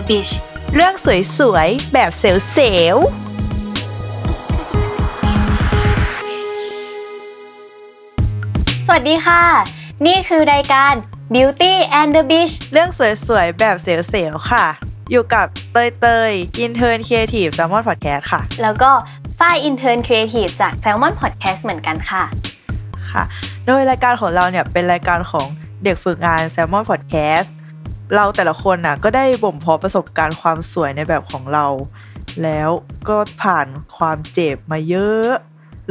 the Beach เรื่องสวยๆ แบบเซลล์สวัสดีค่ะ นี่คือรายการ Beauty and the Beach ๆเรื่องสวยๆ แบบเซลล์ๆค่ะ อยู่กับเตยเตยอินเทอร์นครีเอทีฟแซมมอนพอดแคสต์ค่ะ แล้วก็ฝ้าย Intern Creative จาก Salmon Podcast เหมือนกันค่ะ ค่ะ โดยรายการของเราเนี่ยเป็นรายการของเด็กฝึกงานแซ เราแต่ละคนน่ะก็ได้บ่มเพาะประสบการณ์ความสวยในแบบของเรา แล้วก็ผ่านความเจ็บมาเยอะ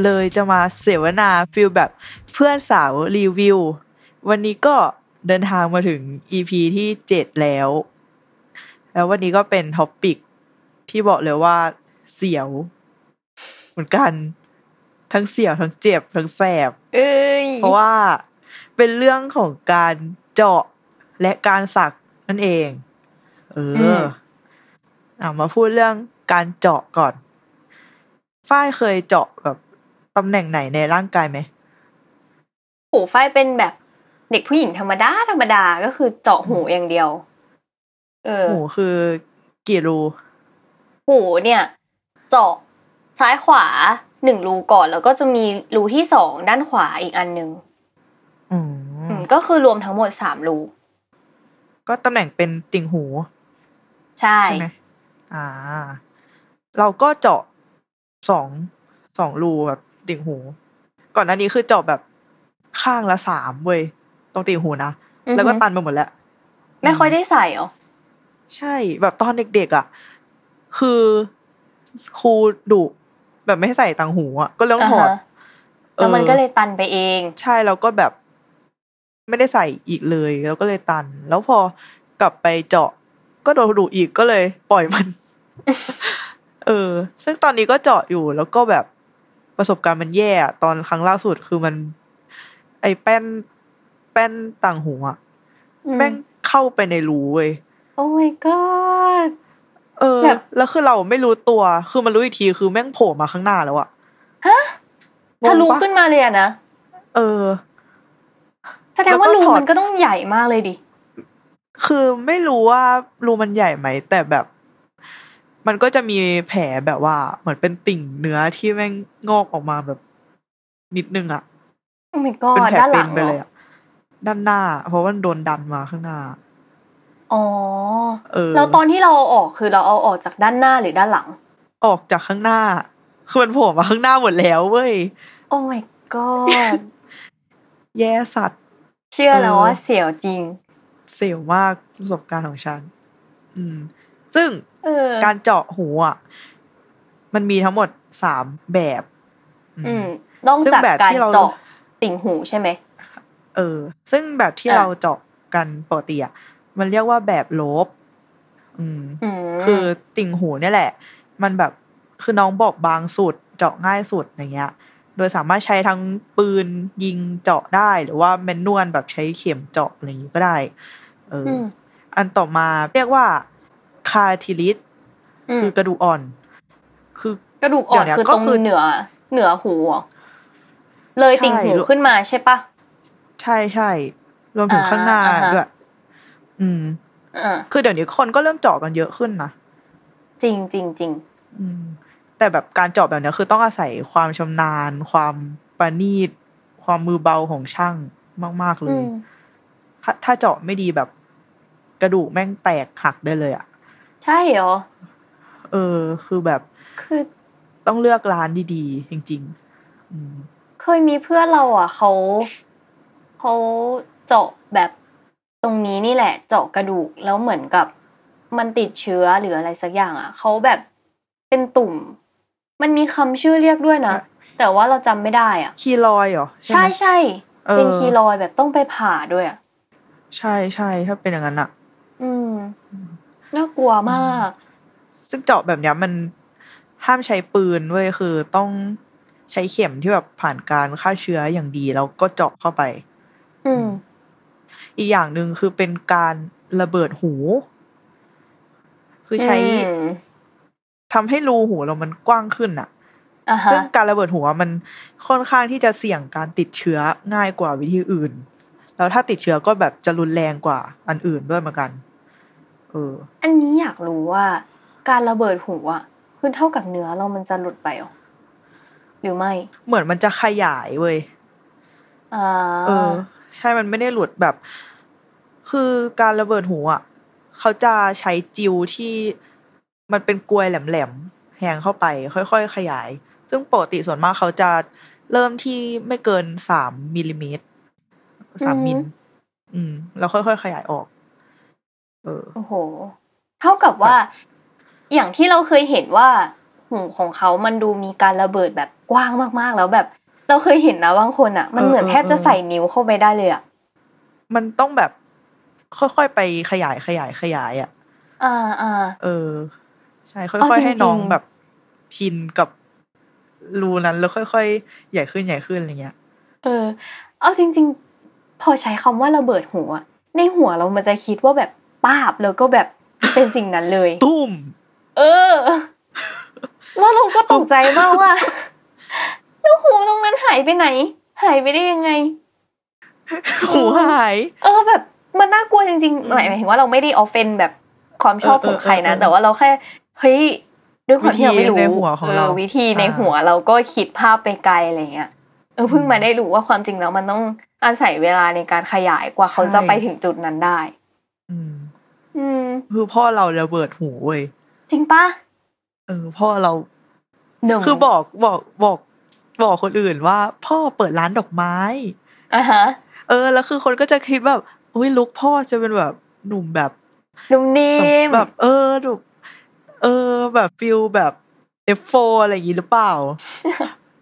เลยจะมาเสวนาฟิลแบบเพื่อนสาวรีวิว วันนี้ก็เดินทางมาถึง EP ที่เจ็ดแล้ว แล้ววันนี้ก็เป็นท็อปปิกที่บอกเลยว่าเสียว เหมือนกัน ทั้งเสียวทั้งเจ็บ ทั้งแสบเอ้ยเพราะว่าเป็นเรื่องของการเจาะและการสัก นั่นเอง เออออะมาพูดเรื่องการเจาะก่อน ฝ้ายเคยเจาะแบบตำแหน่งไหนในร่างกายไหมหูฝ้ายเป็นแบบเด็กผู้หญิงธรรมดาธรรมดาก็คือเจาะหูอย่างเดียว เออ หูคือกี่รูหูเนี่ย เจาะซ้ายขวาหนึ่งรูก่อนแล้วก็จะมีรูที่สองด้านขวาอีกอันหนึ่งอือืมมก็คือรวมทั้งหมดสามรู ก็ตำแหน่งเป็นติ่งหู ใช่ใช่ไหมอ่า เราก็เจาะสองสองรูแบบติ่งหู ก่อนหน้านี้คือเจาะแบบข้างละสามเว้ยตรงติ่งหูนะอือฮึแล้วก็ตันไปหมดแล้ว ไม่ค่อยได้ใส่เหรอ ใช่แบบตอนเด็กๆอะ คือครูดุแบบไม่ให้ใส่ตังหูอะ ก็เรื่องถอดอ่าฮะแล้วมันก็เลยตันไปเอง ใช่แล้วก็แบบ ไม่ได้ใส่อีกเลย แล้วก็เลยตัน แล้วพอกลับไปเจาะ ก็โดนดุอีกก็เลยปล่อยมัน เออ ซึ่งตอนนี้ก็เจาะอยู่ แล้วก็แบบประสบการณ์มันแย่อะตอนครั้งล่าสุดคือมัน ไอ้แป้น แป้นต่างหูอะอืมแม่งเข้าไปในรูเว้ยโอ้ my god เออแบบแล้วคือเราไม่รู้ตัว คือมันรู้อีกทีคือแม่งโผล่มาข้างหน้าแล้วอะฮะถ้ารู้งงปะขึ้นมาเลยอะนะ เออ แสดงว่าแล้วก็รูถอดมันก็ต้องใหญ่มากเลยดิ คือไม่รู้ว่ารูมันใหญ่ไหม แต่แบบ มันก็จะมีแผลแบบว่า เหมือนเป็นติ่งเนื้อที่แม่งงอกออกมาแบบ นิดนึงอะโอ้ my เป็น god แผลด้านหเป็ลันงไปเหรเลยออะด้านหน้า เพราะว่ามันโดนดันมาข้างหน้า อ๋อเออแล้วตอนที่เราเอาออกคือเราเอาออกจากด้านหน้าหรือด้านหลัง ออกจากข้างหน้า คือมันโผล่มาข้างหน้าหมดแล้วเว้ย โอ้ my god แย่สัตว์ เชื่อแล้วเออว่าเสียวจริง เสียวมากประสบการณ์ของฉัน อืม ซึ่งเออการเจาะหูอะมันมีทั้งหมดสามแบบ อืมนอกซึ่งจากแบบการที่เราเจาะติ่งหูใช่ไหมเออ ซึ่งแบบที่อะเราเจาะกันปกติอะมันเรียกว่าแบบโลบอืมอืม คือติ่งหูเนี่ยแหละ มันแบบคือน้องบอกบางสุด เจาะง่ายสุดอย่างเงี้ย โดยสามารถใช้ทั้งปืนยิงเจาะได้ หรือว่าแมนนวลแบบใช้เข็มเจาะอะไรอย่างงี้ก็ได้ เอออมอันต่อมาเรียกว่าคาทิลิสอืมคือกระดูกอ่อน คือกระดูกอ่อนเดี๋ยวคือก็ตรงคือเหนือ เหนือหูเหรอเลยติ่งหูใช่ขึ้นมาใช่ปะใช่ใช่รวมถึงอ่าข้างหน้าอ่าฮะด้วยอืมอ่าคือเดี๋ยวนี้คนก็เริ่มเจาะกันเยอะขึ้นนะจริงจริงจริงอืม แต่แบบการเจาะแบบเนี้ยคือต้องอาศัยความชำนาญ ความประณีต ความมือเบาของช่างมาก ๆ เลอืยมถ้าถ้าเจาะไม่ดีแบบ กระดูกแม่งแตกหักได้เลยอะใช่เหรอ เออ คือแบบคือต้องเลือกร้านดีๆ จริงๆอืมเคยมีเพื่อนเราอะเขาเขาเจาะแบบตรงนี้นี่แหละ เจาะกระดูกแล้วเหมือนกับมันติดเชื้อหรืออะไรสักอย่างอะเขาแบบเป็นตุ่ม มันมีคำชื่อเรียกด้วยนะ แต่ว่าเราจำไม่ได้อะ คีรอยด์เหรอไหใช่มใช่เออเป็นคีรอยด์แบบต้องไปผ่าด้วยอะ ใช่ใช่ถ้าเป็นอย่างนั้นอะอืม น่ากลัวมาก ซึ่งเจาะแบบเนี้ยมันห้ามใช้ปืนเว้ยคือต้องใช้เข็มที่แบบผ่านการฆ่าเชื้ออย่างดีแล้วก็เจาะเข้าไป อืม อีกอย่างหนึ่งคือเป็นการระเบิดหู คือใช้อืม ทำให้รูหูเรามันกว้างขึ้นอะอ่าฮะซึ่งการระเบิดหัวมันค่อนข้างที่จะเสี่ยงการติดเชื้อง่ายกว่าวิธีอื่น แล้วถ้าติดเชื้อก็แบบจะรุนแรงกว่าอันอื่นด้วยเหมือนกัน เออ อันนี้อยากรู้ว่า การระเบิดหูอะคือเท่ากับเนื้อเรามันจะหลุดไปเหรอหรือไม่ เหมือนมันจะขยายเว้ยอ่าเออ ใช่มันไม่ได้หลุดแบบ คือการระเบิดหูอะเขาจะใช้จิวที่ มันเป็นกลวยแหลมๆแทงเข้าไป ค่อยๆ ขยาย ซึ่งปกติส่วนมากเขาจะเริ่มที่ไม่เกินสามมิลลิเมตรสามมิลอืม แล้วค่อยๆ ขยายออก เออโอ้โห เท่ากับว่า อย่างที่เราเคยเห็นว่าหูของเขามันดูมีการระเบิดแบบกว้างมากๆ แล้วแบบ เราเคยเห็นนะบางคนอะ มันเหมือนเออแทบจะเออใส่นิ้วเข้าไปได้เลยอะ มันต้องแบบค่อยๆ ไปขยายขยายขยายอะ อ่าอ่าเออ ใช่ค่เอาอยจริงๆๆให้น้องแบบชินกับรูนั้นแล้วค่อยๆ ใหญ่ขึ้นใหญ่ขึ้นอะไรเงี้ย เออ เอาจริง ๆ พอใช้คำว่าระเบิดหัว ในหัวเรามันจะคิดว่าแบบป้าบแล้วก็แบบเป็นสิ่งนั้นเลย ตุ้ม เออ แล้วเราก็ตกใจมากว่าแล้วหูตรงนั้นหายไปไหน หายไปได้ยังไงหูหาย เออแบบมันน่ากลัวจริงๆหมายหมายถึงว่าเราไม่ได้ออฟเฟนแบบความชอบเออของใครนะเออเออแต่ว่าเราแค่ เฮ้ยด้วยความที่เราไม่รู้วิธีในหัวของเราวิธีในอ่าหัวเราก็คิดภาพไปไกลอะไรเงี้ยเออเพิ่งมาได้รู้ว่าความจริงแล้วมันต้องอาศัยเวลาในการขยายกว่าเขาจะไปถึงจุดนั้นได้ อืม อืมคือพ่อเราระเบิดหูเว้ยจริงปะเออพ่อเราหนึ่งคือบอกบอกบอก บอกคนอื่นว่า พ่อเปิดร้านดอกไม้อะฮะ เออ แล้วคือคนก็จะคิดแบบอุ้ยลุกพ่อจะเป็นแบบหนุ่มแบบนุ่มนิ่มแบบ เออหนุ่ม เออ แบบฟิลแบบเอฟโฟอะไรอย่างงี้หรือเปล่า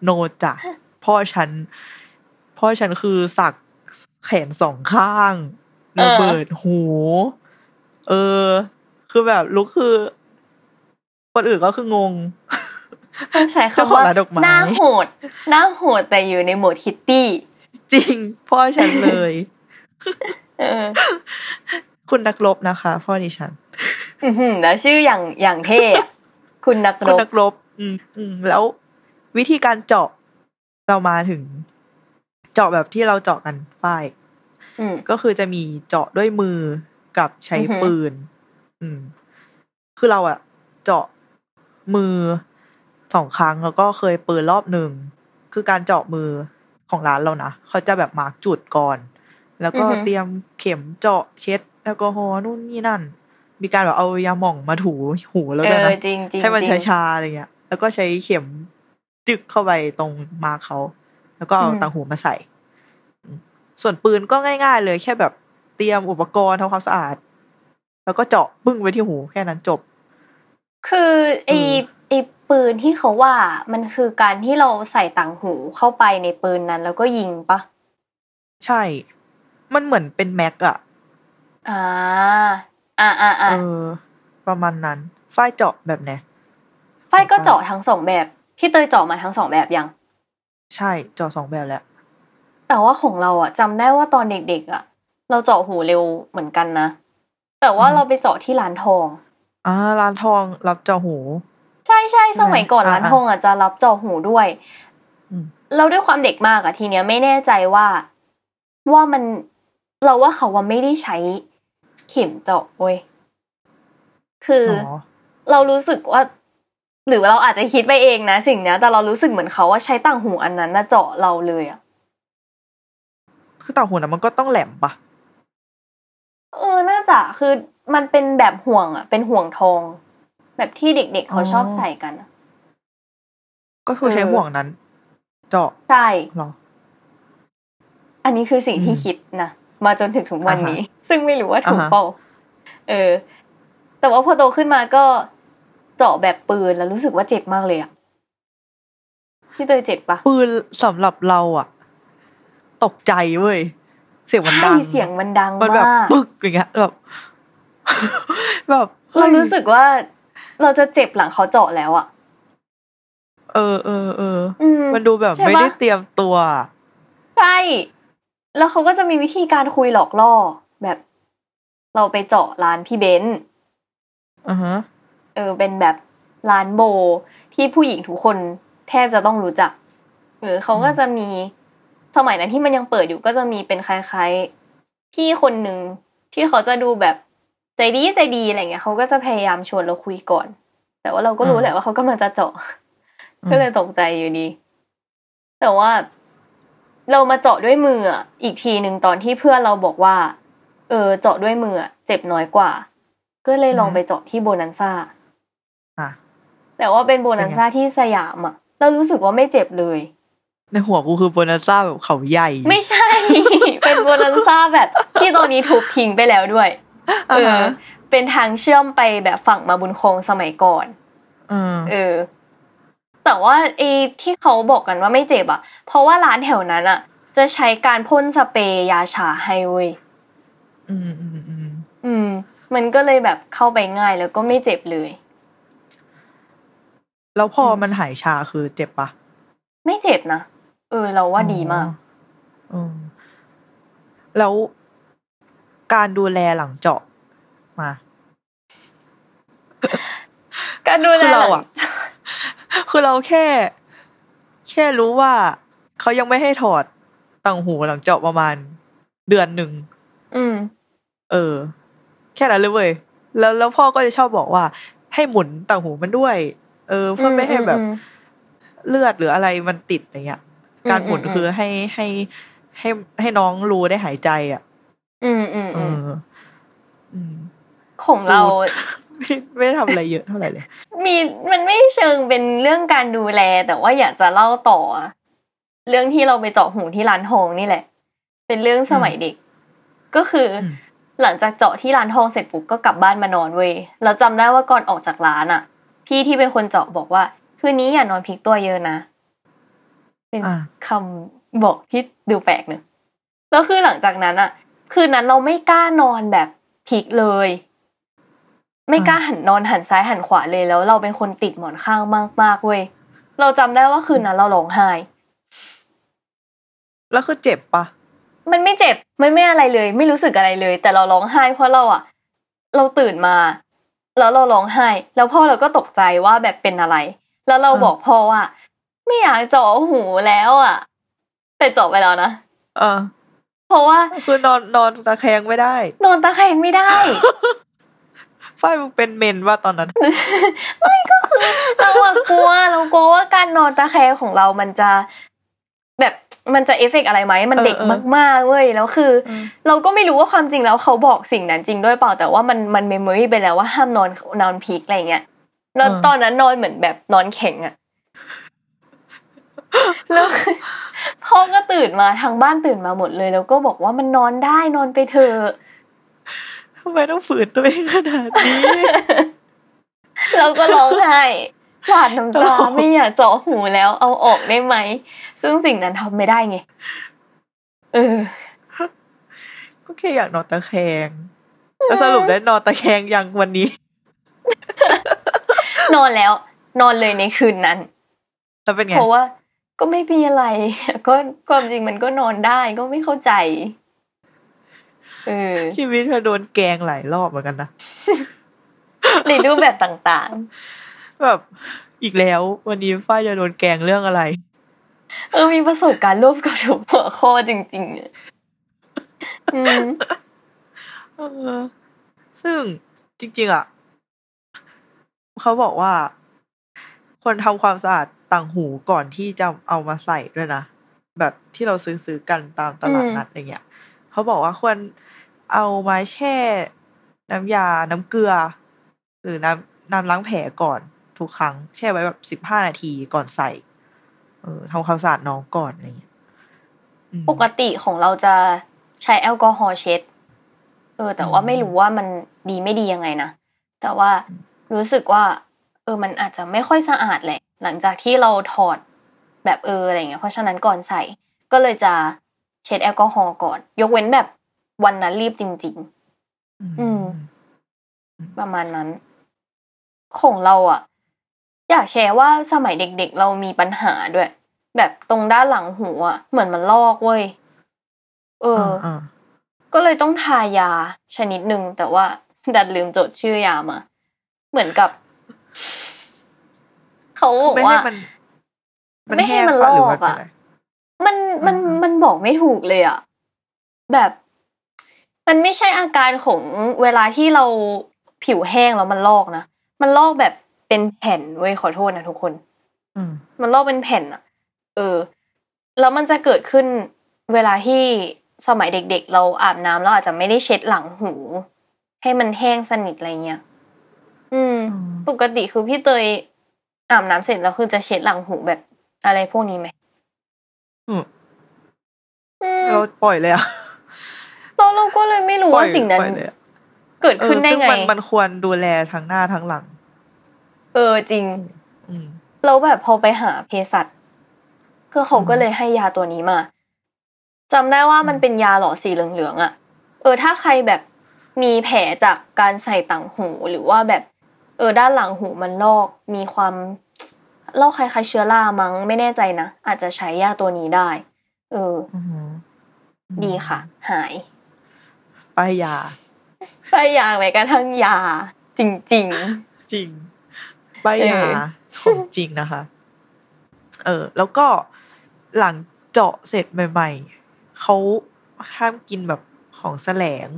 โนจ้ะพ่อฉัน พ่อฉันคือสักแขนสองข้างระเบิดหู เออ คือแบบลุกคือ คนอื่นก็คืองงต้องใช้เจ้าคำของว่าร้านดอกไม้หน้าโหดหน้าโหดแต่อยู่ในโหมดคิตตี้ จริง พ่อฉันเลยเออคุณนักรบนะคะ พ่อดิฉัน อื้อหือแล้วชื่ออย่างอย่างเท่อะคุณนักรคุณบนักรบ อืมอืมแล้ววิธีการเจาะเรามาถึง เจาะแบบที่เราเจาะกันป้ายอืมก็คือจะมีเจาะด้วยมือกับใช้อือฮึปืน อืม คือเราอะเจาะมือสองครั้งแล้วก็เคยปืนรอบหนึ่ง คือการเจาะมือของร้านเรานะเขาจะแบบมาร์กจุดก่อน แล้วก็เตรียมเข็มเจาะเช็ดแอลกอฮอล์นู่นนี่นั่น มีการแบบเอายาหม่องมาถูหูแล้วเอด้วยอนะจริงจริงให้มันจริงชาๆอะไรเงี้ย แล้วก็ใช้เข็มจึกเข้าไปตรงมาร์คเขา แล้วก็เอาอืมต่างหูมาใส่อืมส่วนปืนก็ง่าย ๆ เลยแค่แบบเตรียมอุปกรณ์ทำความสะอาด แล้วก็เจาะปึ้งไว้ที่หูแค่นั้นจบ คือไออืมไอปืนที่เขาว่ามันคือการที่เราใส่ต่างหูเข้าไปในปืนนั้น แล้วก็ยิงปะใช่ มันเหมือนเป็นแม็กอะอ่า อ่าอ่าอ่าเออ ประมาณนั้น ฝ้ายเจาะแบบไหนไฟก็เจาะทั้งสองแบบพี่เตยเจาะมาทั้งสองแบบยัง ใช่เจาะสองแบบแล้ว แต่ว่าของเราอะจำได้ว่าตอนเด็กๆอะเราเจาะหูเร็วเหมือนกันนะ แต่ว่าอืมเราไปเจาะที่ร้านทองอ่าร้านทองรับเจาะหู ใช่ใช่สมัยก่อนอ่าร้านทองอะจะรับเจาะหูด้วยอืมเราด้วยความเด็กมากอะทีเนี้ยไม่แน่ใจว่าว่ามันเราว่าเขาว่าไม่ได้ใช้ เข็มเจาะเว้ยคือออ๋อเรารู้สึกว่า หรือเราอาจจะคิดไปเองนะสิ่งเนี้ย แต่เรารู้สึกเหมือนเขาว่าใช้ต่างหูอันนั้นนะเจาะเราเลยอะคือต่างหูนะมันก็ต้องแหลมปะเออน่าจะคือมันเป็นแบบห่วงอะเป็นห่วงทอง แบบที่เด็ก ๆ เขาชอบใส่กันอะก็คือใช้เออห่วงนั้น เจาะใช่เหรออันนี้คือสิ่งที่อืมคิดนะ มาจนถึงถึงวันนี้ ซึ่งไม่รู้ว่าถูกอ่าฮะเปล่าเออ แต่ว่าพอโตขึ้นมาก็เจาะแบบปืนแล้วรู้สึกว่าเจ็บมากเลยอะพี่เตยเจ็บปะปืนสำหรับเราอะตกใจเว้ยเสียงมันดัใช่งเสียงมันดังมันแบบมากปึ๊กอย่างเงี้ยแบบแบบเรารู้สึกว่า เราจะเจ็บหลังเขาเจาะแล้วอะเออเออเอออืมมันดูแบบใช่ไม่ปะได้เตรียมตัวใช่ แล้วเขาก็จะมีวิธีการคุยหลอกล่อ แบบ เราไปเจาะร้านพี่เบนซ์อือฮะ เออ เป็นแบบร้านโบ ที่ผู้หญิงทุกคนแทบจะต้องรู้จัก เออเขาก็จะมีสมัยนั้นที่มันยังเปิดอยู่ก็จะมีเป็นคล้ายๆพี่คนหนึ่งที่เขาจะดูแบบใจดีใจดีอะไรเงี้ยเขาก็จะพยายามชวนเราคุยก่อน แต่ว่าเราก็รู้แหละว่าเขากำลังจะเจาะก็เลยตกใจอยู่ดี แต่ว่า เรามาเจาะด้วยมืออะอีกทีหนึ่งตอนที่เพื่อนเราบอกว่า เออ เจาะด้วยมืออะเจ็บน้อยกว่า ก็เลยลองไปเจาะที่โบนันซ่าอะแต่ว่าเป็นโบนันซ่าที่สยามอะเรารู้สึกว่าไม่เจ็บเลย ในหัวกูคือโบนันซ่าแบบเขาใหญ่ ไม่ใช่ เป็นโบนันซ่าแบบ ที่ตอนนี้ถูกทิ้งไปแล้วด้วยเออ เป็นทางเชื่อมไปแบบฝั่งมาบุญคงสมัยก่อนเออเออ แต่ว่าไอ้ที่เขาบอกกันว่าไม่เจ็บอะเพราะว่าร้านแถวนั้นอะจะใช้การพ่นสเปรย์ยาชาให้เว้ยอืมอืมอืมอืม มันก็เลยแบบเข้าไปง่ายแล้วก็ไม่เจ็บเลย แล้วพออมมันหายชาคือเจ็บปะไม่เจ็บนะเออ เราว่าดีมากอืมแล้วการดูแลหลังเจาะมา การดูแลคือเราหลัอะง คือเราแค่ แค่รู้ว่าเขายังไม่ให้ถอดต่างหูหลังเจาะประมาณเดือนหนึ่งอืม เออ แค่นั้นเลยเว้ยแล้วแล้วพ่อก็จะชอบบอกว่า ให้หมุนต่างหูมันด้วย เออ เพื่อไม่ให้แบบอืมเลือดหรืออะไรมันติดอย่างเงี้ยอืมการหมุนอืมคือให้ให้ให้ให้น้องรู้ได้หายใจ อะ อืมอืมเออืมออืมของเรา ไม่ไม่ได้ทำอะไรเยอะเท่าไหร่เลย มีมันไม่เชิงเป็นเรื่องการดูแล แต่ว่าอยากจะเล่าต่อ เรื่องที่เราไปเจาะหูที่ร้านทองนี่แหละ เป็นเรื่องสมัยเด็ก ก็คืออมหลังจากเจาะที่ร้านทองเสร็จปุ๊บก็กลับบ้านมานอนเว้ยเราจำได้ว่าก่อนออกจากร้านอะ พี่ที่เป็นคนเจาะบอกว่า คืนนี้อย่านอนพลิกตัวเยอะนะเป็นอ่าคำบอกที่ดูแปลกเนอะแล้วคือหลังจากนั้นอะ คืนนั้นเราไม่กล้านอนแบบพลิกเลย ไม่กล้าหันนอนหันซ้ายหันขวาเลยแล้ว เราเป็นคนติดหมอนข้างมากๆเว้ยเราจำได้ว่าคืนนั้นเราร้องไห้แล้วคือเจ็บปะมันไม่เจ็บมันไม่อะไรเลย ไม่รู้สึกอะไรเลย แต่เราร้องไห้เพราะเราอะเราตื่นมา แล้วเราร้องไห้ แล้วพ่อเราก็ตกใจว่าแบบเป็นอะไร แล้วเราบอกพ่อว่า ไม่อยากเจาะหูแล้วอะแต่เจาะไปแล้วนะเออเพราะว่าคือนอนนอนตะแคงไม่ได้ นอนตะแคงไม่ได้ ฝ้ายมึงเป็นเมนว่าตอนนั้นเราอะกลัวเรากลัวว่าการนอนตะแคงของเรามันจะ แบบมันจะเอฟเฟกต์อะไรไหมมันเด็กเออเออมากๆเว้ยแล้วคืออืมเราก็ไม่รู้ว่าความจริงแล้วเขาบอกสิ่งนั้นจริงด้วยเปล่าแต่ว่ามันมัน memory ไปแล้วว่าห้ามนอนนอนพีกอะไรเงี้ยแล้วตอนนั้นนอนเหมือนแบบนอนแข็งอะแล้วพ่อก็ตื่นมาทางบ้านตื่นมาหมดเลย แล้วก็บอกว่ามันนอนได้นอนไปเถอะทำไมต้องฝืนตัวเองขนาดนี้ เราก็ร้องไห้หวาดน้ำตาไม่อยากเจาะหูแล้วเอาออกได้ไหม ซึ่งสิ่งนั้นทำไม่ได้ไง เออ ก็แค่อยากนอนตะแคงแล้วสรุปได้นอนตะแคงยังวันนี้ นอนแล้ว นอนเลยในคืนนั้นแล้วเป็นไงเพราะว่า ก็ไม่มีอะไร ก็ความจริงมันก็นอนได้ก็ไม่เข้าใจเออ ชีวิตเธอโดนแกล้งหลายรอบเหมือนกันนะในรูปแบบต่างแบบอีกแล้ววันนี้ฝ้ายจะโดนแกล้งเรื่องอะไรๆเออมีประสบการณ์ร่วมกับทุกหัวข้อจริงๆอะอืมเออซึ่งจริง ๆ อะ เขาบอกว่าควรทำความสะอาดต่างหูก่อนที่จะเอามาใส่ด้วยนะ แบบที่เราซื้อซื้อกันตามตลาดนัดอย่างเงี้ย เขาบอกว่าควร เอามาแช่น้ำยา น้ำเกลือ หรือน้ำน้ำล้างแผลก่อนทุกครั้ง แช่ไว้แบบสิบห้านาทีก่อนใส่ เออทำความสะอาดน้องก่อนอะไรเงี้ยอืมปกติของเราจะใช้แอลกอฮอล์เช็ด เออ แต่ว่าอืมไม่รู้ว่ามันดีไม่ดียังไงนะ แต่ว่ารู้สึกว่า เออ มันอาจจะไม่ค่อยสะอาดแหละ หลังจากที่เราถอดแบบเอออะไรเงี้ย เพราะฉะนั้นก่อนใส่ ก็เลยจะเช็ดแอลกอฮอล์ก่อน ยกเว้นแบบ วันนั้นรีบจริงอืมๆประมาณนั้น ของเราอะอยากแชร์ว่าสมัยเด็กๆ เรามีปัญหาด้วย แบบตรงด้านหลังหูอะเหมือนมันลอกเว้ย เอออ่าก็เลยต้องทายาชนิดหนึ่งแต่ว่า ดันลืมจดชื่อยามา เหมือนกับ เขาบอกไม่ว่าให้มันไม่ให้มันแห้งปะลหรือกว่าอะเป็นไรมันมันอืมมันบอกไม่ถูกเลยอะแบบ มันไม่ใช่อาการของเวลาที่เราผิวแห้งแล้วมันลอกนะ มันลอกแบบเป็นแผ่นเว้ยขอโทษนะทุกคนอืมมันลอกเป็นแผ่นอะเออ แล้วมันจะเกิดขึ้นเวลาที่สมัยเด็กๆ เราอาบน้ำแล้วอาจจะไม่ได้เช็ดหลังหู ให้มันแห้งสนิทอะไรเงี้ย อืมอืมปกติคือพี่เตยอาบน้ำเสร็จแล้วคือจะเช็ดหลังหูแบบอะไรพวกนี้ไหม อืมอืมเราปล่อยเลยอะ เราเราก็เลยไม่รู้ว่าสิ่งนั้นปล่อยเลยอะเกิดขึ้นได้เออซึ่ไงมันมันควรดูแลทั้งหน้าทั้งหลัง เออจริงอืมแล้วแบบพอไปหาเภสัชก็เขาก็อืมเลยให้ยาตัวนี้มาจำได้ว่ามันเป็นยาหลอดสีเหลืองๆอะ เออ ถ้าใครแบบมีแผลจากการใส่ต่างหูหรือว่าแบบ เออ ด้านหลังหูมันลอก มีความลอกคล้ายๆเชื้อรามั้งไม่แน่ใจนะอาจจะใช้ยาตัวนี้ได้ เอออืมดีค่ะ หาย ป้ายยาได้ยาแม้กระทั่งยา จริงจริงป้ายยาเออของจริงนะคะ เออ แล้วก็หลังเจาะเสร็จใหม่ ๆเขาห้ามกินแบบของแสลง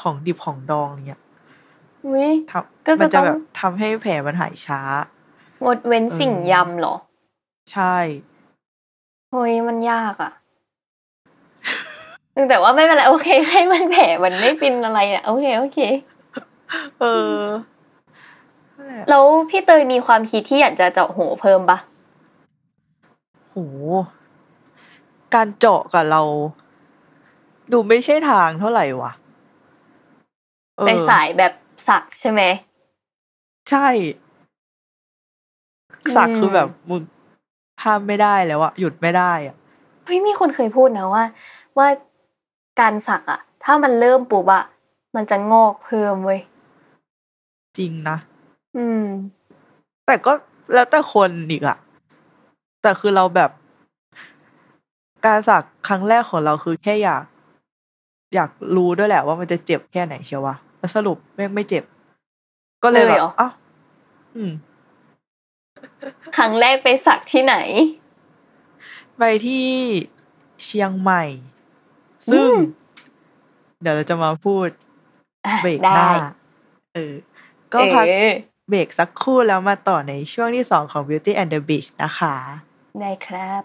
ของดิบของดองเนี่ยๆอุ้ยทก็ำจะมันจะต้องแบบทำให้แผลมันหายช้า งดเว้นเออสิ่งยำเหรอ ใช่เฮ้ยมันยากอะ แต่ว่าไม่เป็นไรโอเค ให้มันแผลมันไม่เป็นอะไรอะโอเคโอเค เออนั่นแหละแล้วพี่เตยมีความคิดที่อยากจะเจาะหูเพิ่มปะโหการเจาะกับเรา ดูไม่ใช่ทางเท่าไหร่วะเออในสายแบบสักใช่ไหม ใช่ สักอืมคือแบบมึงห้ามไม่ได้แล้วอะหยุดไม่ได้อะเฮ้ยมีคนเคยพูดนะว่า ว่า การสักอะถ้ามันเริ่มปุ๊บอะมันจะงอกเพิ่มเว้ยจริงนะ อืม แต่ก็แล้วแต่คนอีกอะแต่คือเราแบบ การสักครั้งแรกของเราคือแค่อยาก อยากรู้ด้วยแหละว่ามันจะเจ็บแค่ไหนเชียววะแล้วสรุปแม่งไม่เจ็บ ก็เลยแบเลยบเหรออ้าวอืม ครั้งแรกไปสักที่ไหน ไปที่เชียงใหม่ ซึ่งอืมเดี๋ยวเราจะมาพูดอะเบรกหได้น้าเออ ก็พักเออเบรกสักครู่แล้วมาต่อในช่วงที่สองของ Beauty and the Beast นะคะ ได้ครับ